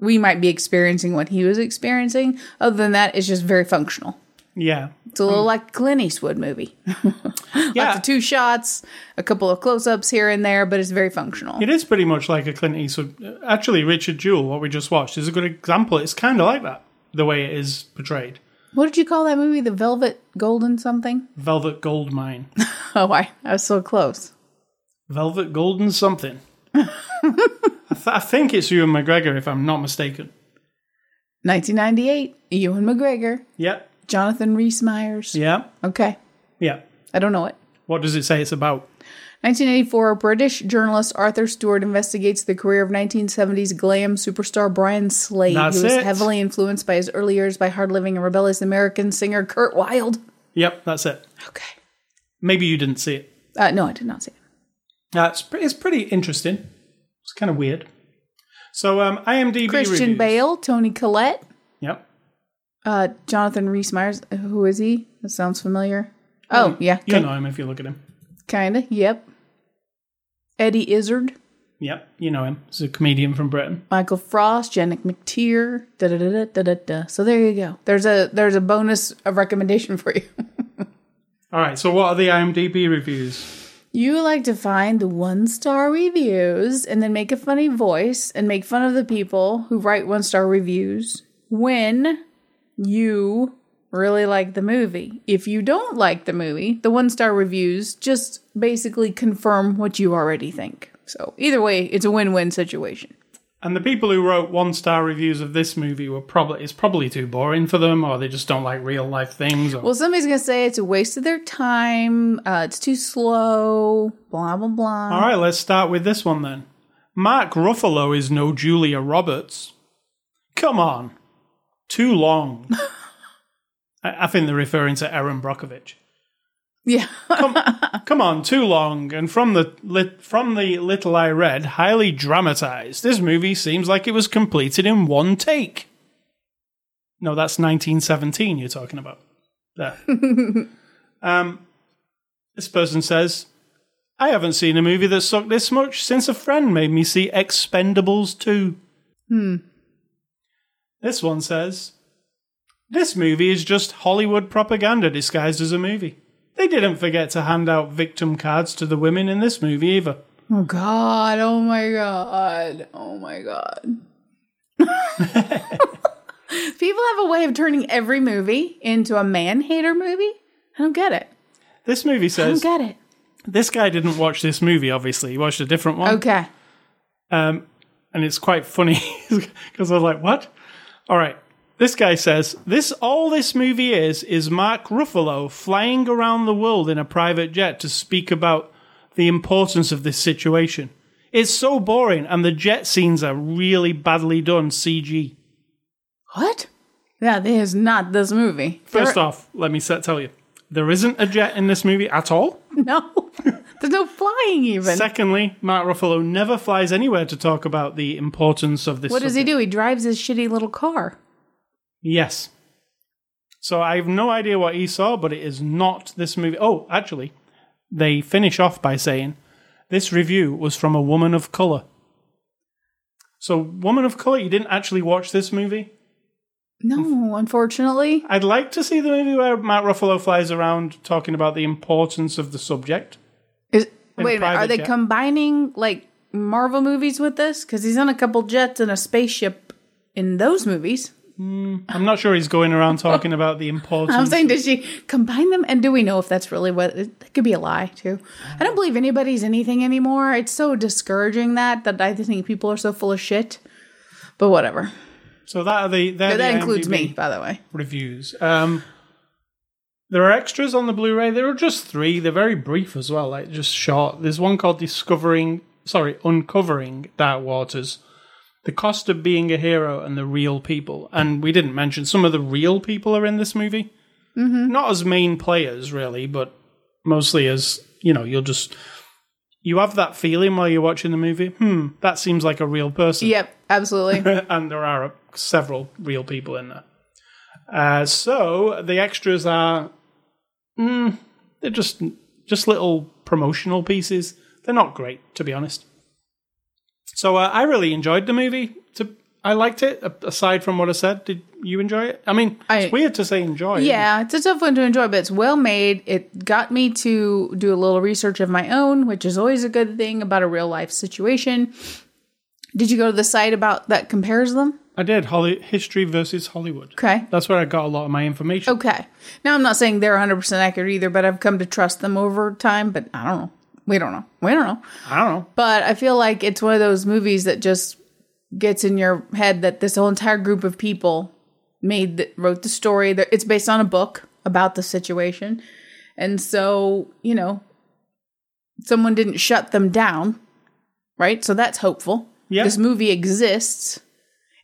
Speaker 2: we might be experiencing what he was experiencing. Other than that, it's just very functional.
Speaker 1: Yeah.
Speaker 2: It's a little mm. like a Clint Eastwood movie. (laughs)
Speaker 1: Yeah.
Speaker 2: Lots of two shots, a couple of close ups here and there, but it's very functional.
Speaker 1: It is pretty much like a Clint Eastwood. Actually, Richard Jewell, what we just watched, is a good example. It's kind of like that, the way it is portrayed.
Speaker 2: What did you call that movie? The Velvet Golden something?
Speaker 1: Velvet Goldmine. (laughs)
Speaker 2: Oh, I, I was so close.
Speaker 1: Velvet Golden something. I, th- I think it's Ewan McGregor, if I'm not mistaken.
Speaker 2: 1998, Ewan McGregor,
Speaker 1: Yep.
Speaker 2: Jonathan Rhys Meyers.
Speaker 1: Yeah.
Speaker 2: Okay,
Speaker 1: Yeah.
Speaker 2: I don't know it.
Speaker 1: What does it say it's about?
Speaker 2: 1984, British journalist Arthur Stuart investigates the career of 1970s glam superstar Brian Slade,
Speaker 1: That's
Speaker 2: who was
Speaker 1: it.
Speaker 2: heavily influenced by his early years by hard-living and rebellious American singer Kurt Wilde.
Speaker 1: Yep, that's it.
Speaker 2: Okay.
Speaker 1: Maybe you didn't see it.
Speaker 2: Uh, no, I did not see it.
Speaker 1: That's pre- it's pretty interesting. It's kind of weird. So, um, IMDb
Speaker 2: Christian
Speaker 1: reviews.
Speaker 2: Bale, Toni Collette. Uh, Jonathan Rhys Meyers. Who is he? That sounds familiar. Oh, yeah.
Speaker 1: You'll know him if you look at him.
Speaker 2: Kinda. Yep. Eddie Izzard.
Speaker 1: Yep, you know him. He's a comedian from Britain.
Speaker 2: Michael Frost, Janet McTeer, da da da da da da. So there you go. There's a there's a bonus of recommendation for you. (laughs)
Speaker 1: All right, so what are the IMDb reviews?
Speaker 2: You like to find the one star reviews and then make a funny voice and make fun of the people who write one star reviews when you really like the movie. If you don't like the movie, the one star reviews just basically confirm what you already think. So either way, it's a win win situation.
Speaker 1: And the people who wrote one star reviews of this movie were probably it's probably too boring for them, or they just don't like real life things. Or,
Speaker 2: Well, somebody's gonna say it's a waste of their time. Uh, it's too slow. Blah blah blah.
Speaker 1: All right, let's start with this one then. Mark Ruffalo is no Julia Roberts. Come on, too long. (laughs) I, I think they're referring to Erin Brockovich.
Speaker 2: Yeah. (laughs)
Speaker 1: Come on, too long. And from the lit, from the little I read, highly dramatized. This movie seems like it was completed in one take. No, that's 1917 you're talking about. There. (laughs) um, this person says, I haven't seen a movie that sucked this much since a friend made me see Expendables 2. Hmm. This one says, This movie is just Hollywood propaganda disguised as a movie. They didn't forget to hand out victim cards to the women in this movie either.
Speaker 2: Oh God! Oh my God! Oh my God! (laughs) People have a way of turning every movie into a man hater movie. I don't get it.
Speaker 1: This movie says I
Speaker 2: don't get it.
Speaker 1: this guy didn't watch this movie. Obviously, he watched a different one.
Speaker 2: Okay.
Speaker 1: Um, and it's quite funny (laughs) because I was like, "What?" All right. This guy says this. All this movie is is Mark Ruffalo flying around the world in a private jet to speak about the importance of this situation. It's so boring, and the jet scenes are really badly done CG.
Speaker 2: What? Yeah, this is not this movie.
Speaker 1: First off, let me set, tell you, there isn't a jet in this movie at all. (laughs)
Speaker 2: no, there's no flying even.
Speaker 1: Secondly, Mark Ruffalo never flies anywhere to talk about the importance of this.
Speaker 2: what does he do? He drives his shitty little car.
Speaker 1: Yes. So I have no idea what he saw, but it is not this movie. Oh, actually, they finish off by saying this review was from a woman of color. So, woman of color, you didn't actually watch this movie?
Speaker 2: No, unfortunately.
Speaker 1: I'd like to see the movie where Mark Ruffalo flies around talking about the importance of the subject.
Speaker 2: Is, wait a minute, are they
Speaker 1: jet.
Speaker 2: combining like Marvel movies with this? Because he's on a couple jets and a spaceship in those movies.
Speaker 1: Hmm, I'm not sure he's going around talking about the (laughs) importance.
Speaker 2: I'm saying, did she combine them? And do we know if that's really what? It could be a lie too. I don't believe anybody's anything anymore. It's so discouraging that that I think people are so full of shit. But whatever.
Speaker 1: So that are the they're
Speaker 2: that
Speaker 1: the
Speaker 2: includes
Speaker 1: IMDb
Speaker 2: me, by the way.
Speaker 1: reviews. Um, there are extras on the Blu-ray. There are just three. They're very brief as well, like just short. There's one called "Discovering," sorry, "Uncovering Dark Waters." The cost of being a hero and the real people. And we didn't mention some of the real people are in this movie. Mm-hmm. Not as main players, really, but mostly as you know. You'll just you have that feeling while you're watching the movie. Hmm, that seems like a real person
Speaker 2: Yep, absolutely. (laughs)
Speaker 1: and there are several real people in there. Uh, so the extras are, mm, they're just just little promotional pieces. They're not great, to be honest. So uh, I really enjoyed the movie. To I liked it. Aside from what I said, did you enjoy it? I mean,
Speaker 2: I-
Speaker 1: it's weird to say enjoy. isn't it?
Speaker 2: Yeah, it's a tough one to enjoy, but it's well made. It got me to do a little research of my own, which is always a good thing about a real life situation. Did you go to the site about that compares them?
Speaker 1: I did. Holly, history versus Hollywood.
Speaker 2: Okay.
Speaker 1: That's where I got a lot of my information.
Speaker 2: Okay. Now I'm not saying they're 100% accurate either, but I've come to trust them over time, but I don't know. We don't know. We don't know.
Speaker 1: I don't know.
Speaker 2: But I feel like it's one of those movies that just gets in your head that this whole entire group of people made the, wrote the story. It's based on a book about the situation, and so you know, someone didn't shut them down, right? So that's hopeful.
Speaker 1: Yeah.
Speaker 2: This movie exists,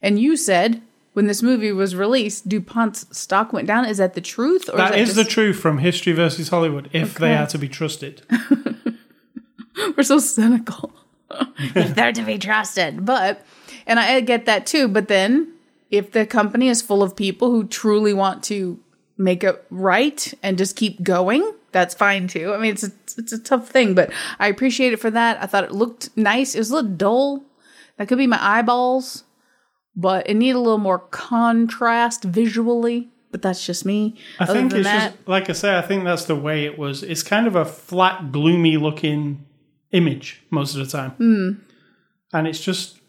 Speaker 2: and you said when this movie was released, DuPont's stock went down. Is that the truth, or
Speaker 1: That is the
Speaker 2: just-
Speaker 1: truth from history versus Hollywood, if they are to be trusted. (laughs)
Speaker 2: We're so cynical. (laughs) if they're to be trusted. But, and I get that too. But then, if the company is full of people who truly want to make it right and just keep going, that's fine too. I mean, it's a, it's a tough thing, but I appreciate it for that. I thought it looked nice. It was a little dull. That could be my eyeballs, but it needed a little more contrast visually. But that's just me.
Speaker 1: I
Speaker 2: Other
Speaker 1: think it's
Speaker 2: that,
Speaker 1: just like I say. I think that's the way it was. It's kind of a flat, gloomy looking image most of the time,
Speaker 2: Hmm.
Speaker 1: and it's just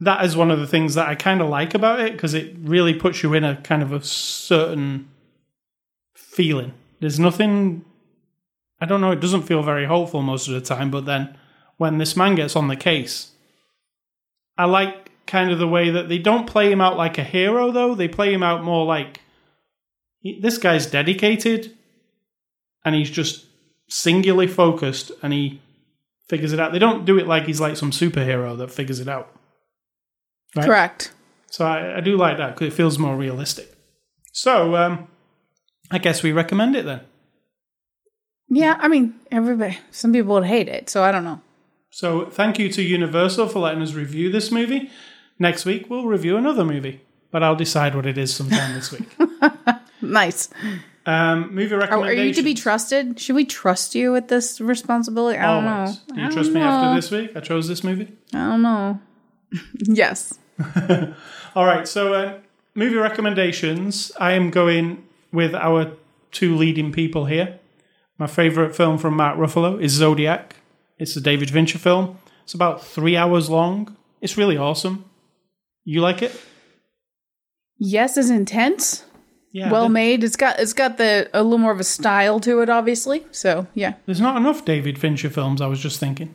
Speaker 1: that is one of the things that I kind of like about it because it really puts you in a kind of a certain feeling. There's nothing. I don't know. It doesn't feel very hopeful most of the time, but then when this man gets on the case, I like kind of the way that they don't play him out like a hero, though. They play him out more like this guy's dedicated and he's just singularly focused and he figures it out. They don't do it like he's like some superhero that figures it out. Right?
Speaker 2: correct.
Speaker 1: So I, I do like that because it feels more realistic. So um, I guess we recommend it then.
Speaker 2: Yeah, I mean, everybody. Some people would hate it, so I don't know.
Speaker 1: So thank you to Universal for letting us review this movie. Next week we'll review another movie, but I'll decide what it is sometime this week. (laughs)
Speaker 2: Nice.
Speaker 1: Um, movie
Speaker 2: Are, are
Speaker 1: recommendations.
Speaker 2: you to be trusted? Should we trust you with this responsibility? I don't
Speaker 1: Always.
Speaker 2: know.
Speaker 1: Do you trust
Speaker 2: don't
Speaker 1: me
Speaker 2: know.
Speaker 1: after this week? I chose this movie.
Speaker 2: I don't know. (laughs) yes. (laughs)
Speaker 1: All right, so uh, movie recommendations. I am going with our two leading people here. My favorite film from Mark Ruffalo is Zodiac. It's a David Fincher film. It's about three hours long. It's really awesome. You like it?
Speaker 2: Yes is intense.
Speaker 1: Yeah.
Speaker 2: well made. It's got it's got the a little more of a style to it, obviously. So yeah.
Speaker 1: there's not enough David Fincher films. I was just thinking,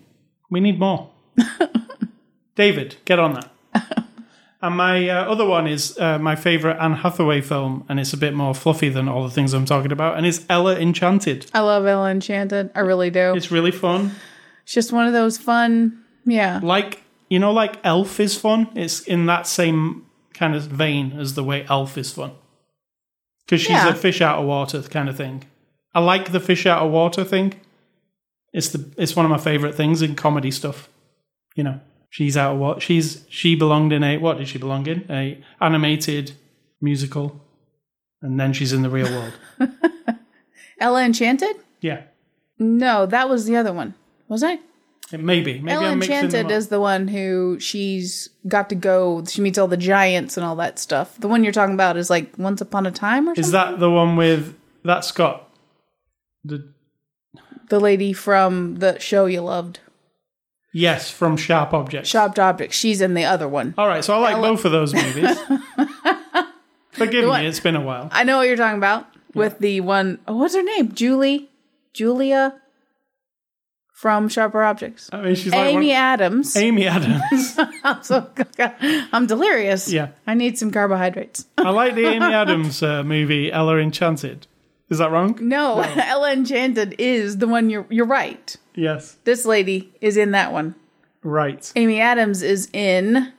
Speaker 1: we need more. (laughs) David, get on that. (laughs) And my uh, other one is uh, my favorite Anne Hathaway film, and it's a bit more fluffy than all the things I'm talking about, and it's Ella Enchanted.
Speaker 2: I love Ella Enchanted. I really do.
Speaker 1: It's really fun.
Speaker 2: It's just one of those fun. Yeah.
Speaker 1: Like you know, like Elf is fun. It's in that same kind of vein as the way Elf is fun, because she's
Speaker 2: Yeah.
Speaker 1: a fish out of water kind of thing. I like the fish out of water thing. It's the it's one of my favorite things in comedy stuff. You know, she's out of what she's she belonged in a what did she belong in a animated musical, and then she's in the real world. (laughs)
Speaker 2: Ella Enchanted?
Speaker 1: Yeah,
Speaker 2: No, that was the other one. Was I?
Speaker 1: It may be. Maybe
Speaker 2: Ella
Speaker 1: I'm
Speaker 2: Enchanted is the one who she's got to go. She meets all the giants and all that stuff. The one you're talking about is like Once Upon a Time or something.
Speaker 1: Is that the one with that Scott? The
Speaker 2: the lady from the show you loved,
Speaker 1: yes, from Sharp Objects.
Speaker 2: Sharp Objects? She's in the other one.
Speaker 1: All right, so I like
Speaker 2: Ella-
Speaker 1: both of those movies. (laughs) Forgive me, it's been a while.
Speaker 2: I know what you're talking about with the one oh, what's her name? Julie, Julia from Sharper Objects.
Speaker 1: I mean, she's
Speaker 2: Amy
Speaker 1: one-
Speaker 2: Adams.
Speaker 1: Amy Adams. (laughs)
Speaker 2: I'm so I'm delirious.
Speaker 1: Yeah.
Speaker 2: I need some carbohydrates.
Speaker 1: I like the Amy (laughs) Adams uh, movie Ella Enchanted. Is that wrong?
Speaker 2: No, (laughs) Ella Enchanted is the one you're you're right.
Speaker 1: Yes.
Speaker 2: This lady is in that one.
Speaker 1: Right.
Speaker 2: Amy Adams is in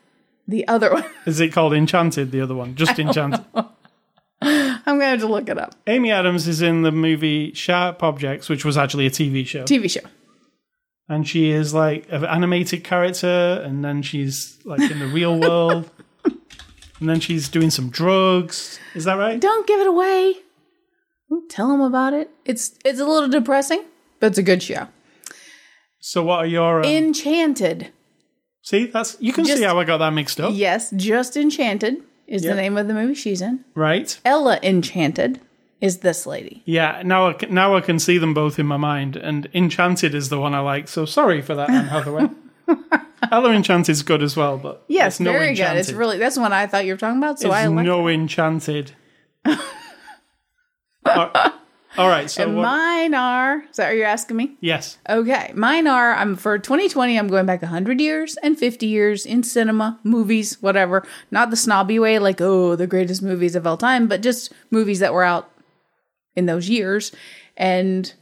Speaker 2: the other one.
Speaker 1: Is it called Enchanted? The other one, just Enchanted.
Speaker 2: I'm gonna have to look it up.
Speaker 1: Amy Adams is in the movie Sharp Objects, which was actually a TV show,
Speaker 2: TV show.
Speaker 1: And she is like an animated character, and then she's like in the real world, (laughs) and then she's doing some drugs. Is that right?
Speaker 2: Don't give it away. Tell them about it. It's it's a little depressing, but it's a good show.
Speaker 1: So, what are your? Um,
Speaker 2: Enchanted.
Speaker 1: see, that's you can
Speaker 2: Just-
Speaker 1: see how I got that mixed up,
Speaker 2: Yes, just Enchanted is
Speaker 1: Yeah.
Speaker 2: the name of the movie she's in.
Speaker 1: right?
Speaker 2: Ella Enchanted is this lady.
Speaker 1: Yeah, now I can, now I can see them both in my mind, and Enchanted is the one I like. So sorry for that, Anne Hathaway. (laughs) Ella Enchanted's good as well, but
Speaker 2: Yes,
Speaker 1: it's no
Speaker 2: very good. It's really that's the one I thought you were talking about. So
Speaker 1: It's
Speaker 2: I like
Speaker 1: no Enchanted. (laughs) all all right, so
Speaker 2: And
Speaker 1: what,
Speaker 2: mine are. Is that what you're asking me?
Speaker 1: yes,
Speaker 2: Okay, mine are. I'm for 2020. I'm going back 100 years and 50 years in cinema, movies, whatever. Not the snobby way, like oh, the greatest movies of all time, but just movies that were out in those years. And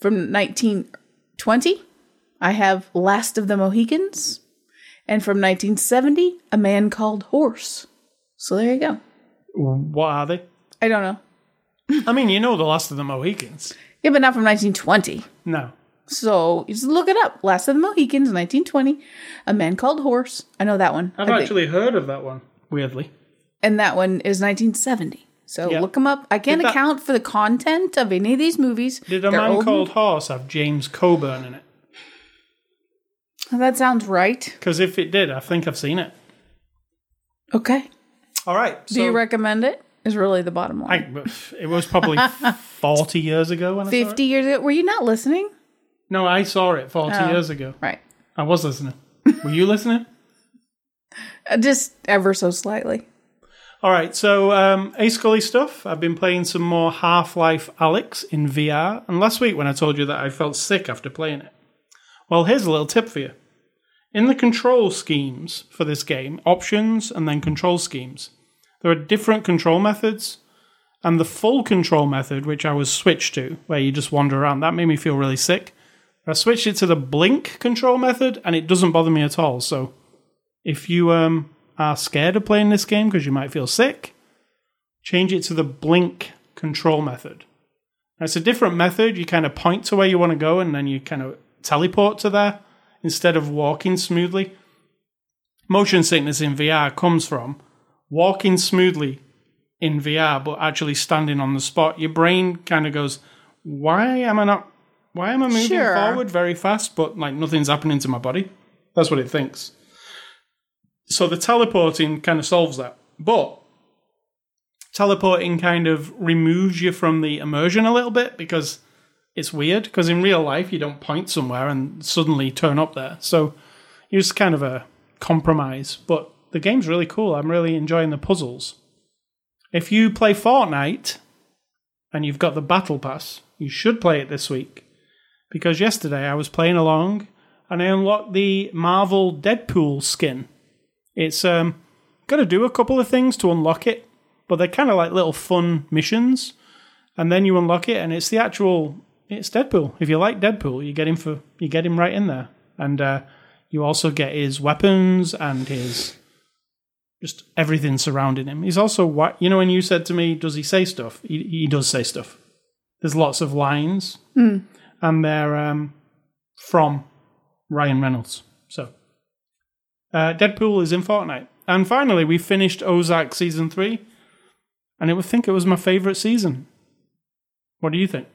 Speaker 2: from 1920, I have Last of the Mohicans, and from 1970, A Man Called Horse. So there you go.
Speaker 1: what are they?
Speaker 2: I don't know.
Speaker 1: I mean, you know, the last of the Mohicans.
Speaker 2: Yeah, but not from 1920.
Speaker 1: No,
Speaker 2: So you just look it up. Last of the Mohicans, 1920. A Man Called Horse. I know that one.
Speaker 1: I've actually heard of that one. Weirdly,
Speaker 2: and that one is 1970. So
Speaker 1: Yeah.
Speaker 2: look them up. I can't
Speaker 1: that-
Speaker 2: account for the content of any of these movies.
Speaker 1: Did a
Speaker 2: They're
Speaker 1: man
Speaker 2: old
Speaker 1: called Horse have James Coburn in it?
Speaker 2: That sounds right.
Speaker 1: Because if it did, I think I've seen it.
Speaker 2: Okay.
Speaker 1: All right.
Speaker 2: Do you recommend it? Is really the bottom line.
Speaker 1: I, it was probably (laughs) 40 years ago when I saw it.
Speaker 2: 50 years ago. Were you not listening?
Speaker 1: No, I saw it 40
Speaker 2: Oh.
Speaker 1: years ago.
Speaker 2: Right.
Speaker 1: I was listening. Were you listening? (laughs)
Speaker 2: Uh, Just ever so slightly.
Speaker 1: All right, so um, A Scully stuff. I've been playing some more Half Life Alex in VR. And last week, when I told you that I felt sick after playing it, well, here's a little tip for you. In the control schemes for this game, options and then control schemes, there are different control methods. And the full control method, which I was switched to, where you just wander around, that made me feel really sick. I switched it to the blink control method, and it doesn't bother me at all. So if you um, are scared of playing this game because you might feel sick, change it to the blink control method. Now, it's a different method. You kind of point to where you want to go and then you kind of teleport to there instead of walking smoothly. Motion sickness in VR comes from walking smoothly in VR but actually standing on the spot. Your brain kind of goes, Why am I not? Why am I moving
Speaker 2: Sure.
Speaker 1: forward very fast but like nothing's happening to my body? That's what it thinks. So the teleporting kind of solves that. But teleporting kind of removes you from the immersion a little bit because it's weird. Because in real life, you don't point somewhere and suddenly turn up there. So it's kind of a compromise. But the game's really cool. I'm really enjoying the puzzles. If you play Fortnite and you've got the Battle Pass, you should play it this week. Because yesterday I was playing along and I unlocked the Marvel Deadpool skin. It's um got to do a couple of things to unlock it, but they're kind of like little fun missions. And then you unlock it, and it's the actual it's Deadpool. If you like Deadpool, you get him for you get him right in there, and uh, you also get his weapons and his just everything surrounding him. He's also what you know when you said to me, does he say stuff? He, he does say stuff. There's lots of lines, and they're um, from Ryan Reynolds. Uh, Deadpool is in Fortnite. And finally, we finished Ozark season three, and I would think it was my favorite season. What do you think?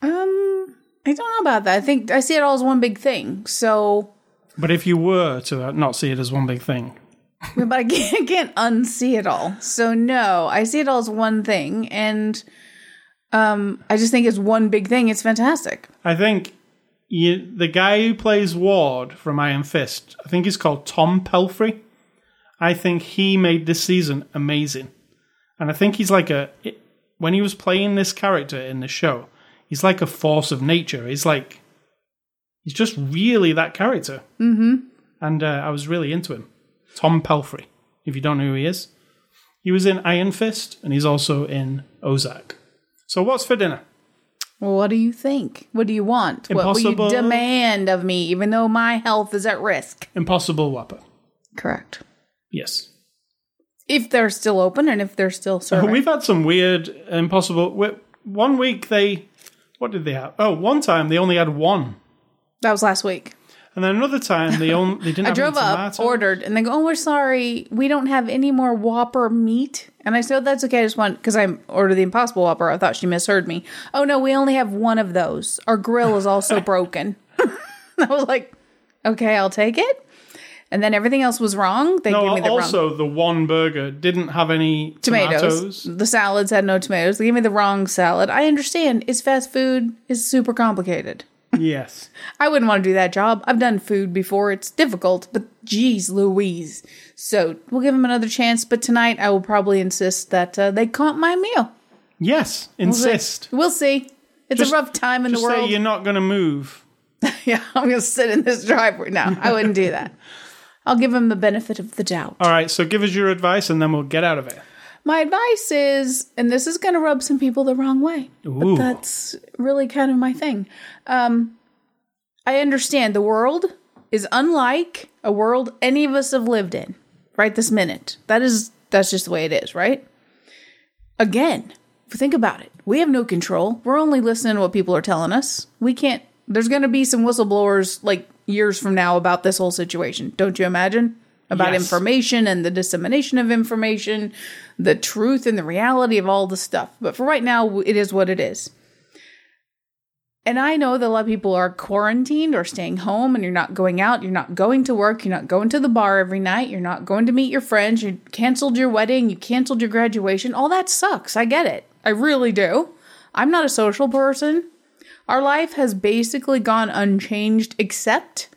Speaker 2: Um, I don't know about that. I think I see it all as one big thing. So,
Speaker 1: But if you were to not see it as one big thing,
Speaker 2: but I (laughs) can't, can't unsee it all. So no, I see it all as one thing, and um, I just think it's one big thing. It's fantastic.
Speaker 1: I think you, the guy who plays Ward from Iron Fist, I think he's called Tom Pelphrey. I think he made this season amazing, and I think he's like a when he was playing this character in the show, he's like a force of nature. He's like he's just really that character. Mm-hmm. And uh, I was really into him. Tom Pelphrey. If you don't know who he is, he was in Iron Fist, and he's also in Ozark. So what's for dinner?
Speaker 2: Well, what do you think? What do you want? What will you demand of me, even though my health is at risk?
Speaker 1: Impossible Whopper.
Speaker 2: Correct.
Speaker 1: Yes.
Speaker 2: If they're still open and if they're still oh, serving.
Speaker 1: We've had some weird, impossible. One week they, what did they have? Oh, one time they only had one,
Speaker 2: that was last week.
Speaker 1: and then another time they only they (laughs) didn't.
Speaker 2: I drove up,
Speaker 1: tomatoes.
Speaker 2: ordered, and they go, "Oh, we're sorry, we don't have any more Whopper meat." And I said, oh, "That's okay. I just want because I ordered the Impossible Whopper. I thought she misheard me. Oh no, we only have one of those. Our grill is also (laughs) broken." (laughs) I was like, "Okay, I'll take it." And then everything else was wrong. They
Speaker 1: No,
Speaker 2: gave me the wrong
Speaker 1: also the one burger didn't have any
Speaker 2: tomatoes.
Speaker 1: tomatoes.
Speaker 2: The salads had no tomatoes. They gave me the wrong salad. I understand. It's fast food. It's super complicated.
Speaker 1: Yes.
Speaker 2: I wouldn't want to do that job. I've done food before. It's difficult, but geez Louise. So we'll give them another chance. But tonight I will probably insist that uh, they comp my meal.
Speaker 1: Yes. Insist.
Speaker 2: We'll see. It's
Speaker 1: Just-
Speaker 2: a rough time in
Speaker 1: Just
Speaker 2: the
Speaker 1: say
Speaker 2: world.
Speaker 1: you're not going to move. (laughs)
Speaker 2: yeah, I'm going to sit in this driveway. now. I wouldn't do that. I'll give them the benefit of the doubt.
Speaker 1: All right. So give us your advice, and then we'll get out of it.
Speaker 2: My advice is, and this is going to rub some people the wrong way,
Speaker 1: Ooh.
Speaker 2: but that's really kind of my thing. Um, I understand the world is unlike a world any of us have lived in right this minute. That is that's just the way it is, right? Again, think about it, we have no control. We're only listening to what people are telling us. We can't. There's going to be some whistleblowers like years from now about this whole situation. Don't you imagine? About
Speaker 1: Yes.
Speaker 2: information and the dissemination of information, the truth and the reality of all the stuff. But for right now, it is what it is. And I know that a lot of people are quarantined or staying home and you're not going out, you're not going to work, you're not going to the bar every night, you're not going to meet your friends, you canceled your wedding, you canceled your graduation. All that sucks. I get it. I really do. I'm not a social person. Our life has basically gone unchanged except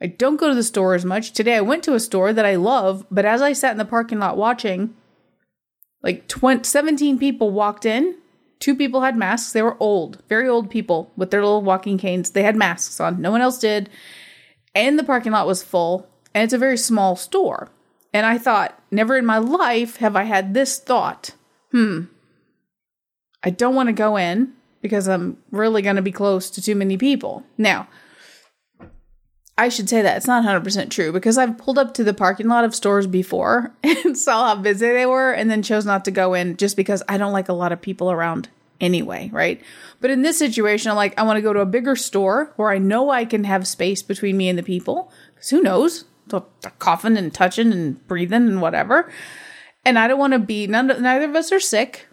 Speaker 2: I don't go to the store as much. Today I went to a store that I love, but as I sat in the parking lot watching, like 20, 17 people walked in. Two people had masks. They were old, very old people with their little walking canes. They had masks on. No one else did. And the parking lot was full. And it's a very small store. And I thought, never in my life have I had this thought. Hmm. I don't want to go in because I'm really going to be close to too many people. Now, I should say that it's not 100% true because I've pulled up to the parking lot of stores before (laughs) and saw how busy they were and then chose not to go in just because I don't like a lot of people around anyway, right? But in this situation, I'm like, I want to go to a bigger store where I know I can have space between me and the people because who knows? They're coughing and touching and breathing and whatever. And I don't want to be, none, neither of us are sick.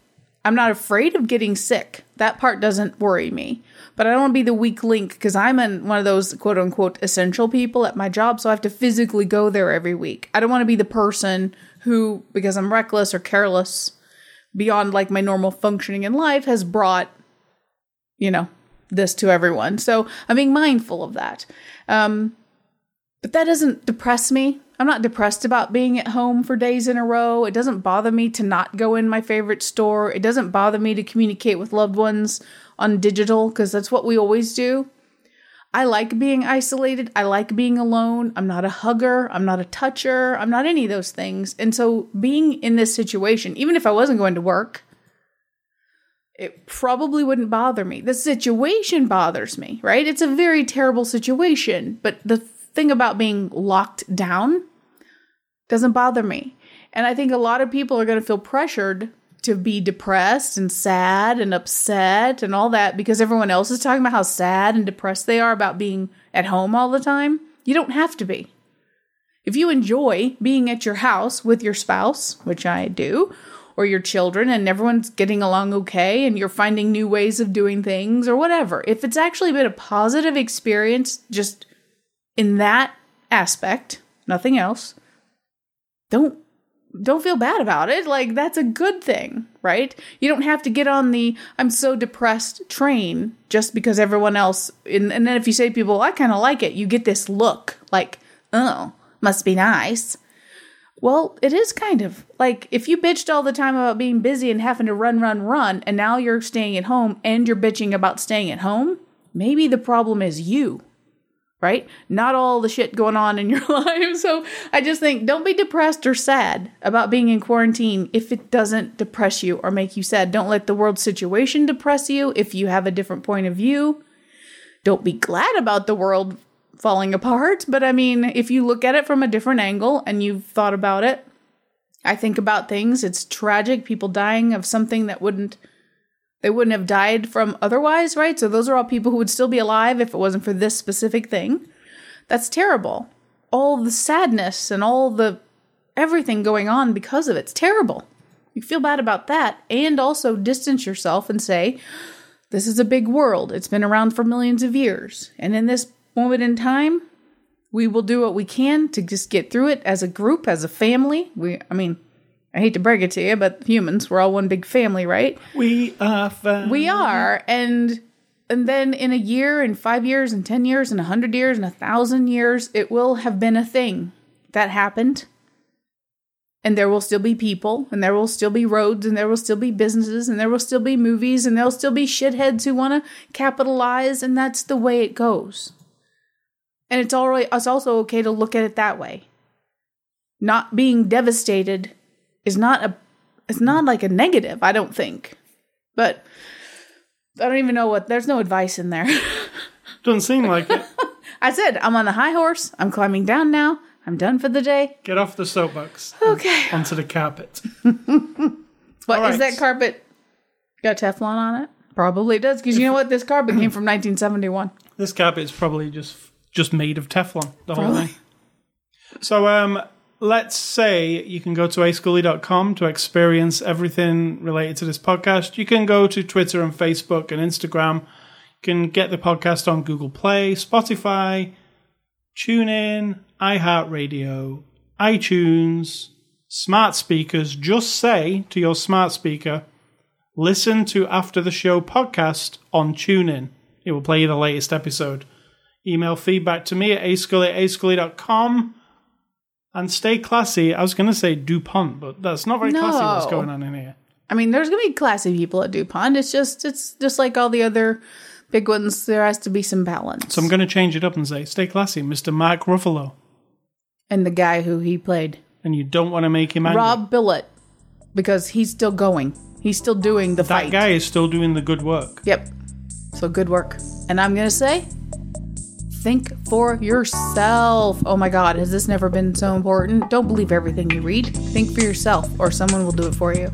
Speaker 2: I'm not afraid of getting sick. That part doesn't worry me. But I don't want to be the weak link because I'm in one of those quote unquote essential people at my job. So I have to physically go there every week. I don't want to be the person who, because I'm reckless or careless beyond like my normal functioning in life, has brought, you know, this to everyone. So I'm being mindful of that. Um, but that doesn't depress me. I'm not depressed about being at home for days in a row. It doesn't bother me to not go in my favorite store. It doesn't bother me to communicate with loved ones on digital because that's what we always do. I like being isolated. I like being alone. I'm not a hugger. I'm not a toucher. I'm not any of those things. And so being in this situation, even if I wasn't going to work, it probably wouldn't bother me. The situation bothers me, right? It's a very terrible situation, but the thing about being locked down doesn't bother me. And I think a lot of people are going to feel pressured to be depressed and sad and upset and all that because everyone else is talking about how sad and depressed they are about being at home all the time. You don't have to be. If you enjoy being at your house with your spouse, which I do, or your children, and everyone's getting along okay, and you're finding new ways of doing things or whatever, if it's actually been a positive experience just in that aspect, nothing else, don't don't feel bad about it. Like that's a good thing, right? You don't have to get on the I'm so depressed train just because everyone else and, and then if you say to people, I kind of like it, you get this look like, "Oh, must be nice." Well, it is kind of like if you bitched all the time about being busy and having to run, run, run, and now you're staying at home and you're bitching about staying at home, maybe the problem is you right? Not all the shit going on in your (laughs) life. So I just think don't be depressed or sad about being in quarantine if it doesn't depress you or make you sad. Don't let the world situation depress you if you have a different point of view. Don't be glad about the world falling apart. But I mean, if you look at it from a different angle and you've thought about it, I think about things. It's tragic, people dying of something that wouldn't they wouldn't have died from otherwise, right? So those are all people who would still be alive if it wasn't for this specific thing. That's terrible. All the sadness and all the everything going on because of. It's terrible. You feel bad about that and also distance yourself and say, this is a big world. It's been around for millions of years. And in this moment in time, we will do what we can to just get through it as a group, as a family. We I mean, I hate to break it to you, but humans, we're all one big family, right?
Speaker 1: We are family.
Speaker 2: We are. And and then in a year, in five years, in ten years, in a hundred years, in a thousand years, it will have been a thing that happened. And there will still be people, and there will still be roads, and there will still be businesses, and there will still be movies, and there'll still be shitheads who want to capitalize, and that's the way it goes. And it's all right, it's also okay to look at it that way. Not being devastated is not a it's not like a negative, I don't think. But I don't even know what there's no advice in there. (laughs)
Speaker 1: Doesn't seem like it.
Speaker 2: I said I'm on the high horse. I'm climbing down now. I'm done for the day.
Speaker 1: Get off the soapbox.
Speaker 2: Okay.
Speaker 1: Onto the carpet. (laughs)
Speaker 2: What
Speaker 1: All
Speaker 2: is that carpet got Teflon on it? Probably does because you know what? This carpet came from 1971.
Speaker 1: This carpet is probably just just made of Teflon. The whole
Speaker 2: Probably.
Speaker 1: thing. So, um, let's say you can go to ascully.com to experience everything related to this podcast. You can go to Twitter and Facebook and Instagram. You can get the podcast on Google Play, Spotify, TuneIn, iHeartRadio, iTunes, smart speakers. Just say to your smart speaker, listen to After the Show podcast on TuneIn. It will play you the latest episode. Email feedback to me at ascully at ascully.com. And stay classy. I was going to say DuPont, but that's not very classy what's going on in here.
Speaker 2: I mean, there's gonna be classy people at DuPont. It's just it's just like all the other big ones. There has to be some balance.
Speaker 1: So I'm going to change it up and say, stay classy, Mr. Mark Ruffalo.
Speaker 2: and the guy who he played,
Speaker 1: And you don't want to make him angry.
Speaker 2: Rob Bilott, because he's still going. He's still doing the
Speaker 1: that
Speaker 2: fight.
Speaker 1: guy is still doing the good work.
Speaker 2: Yep. So good work. And I'm gonna say, think for yourself. Oh my God, has this never been so important? Don't believe everything you read. Think for yourself, or someone will do it for you.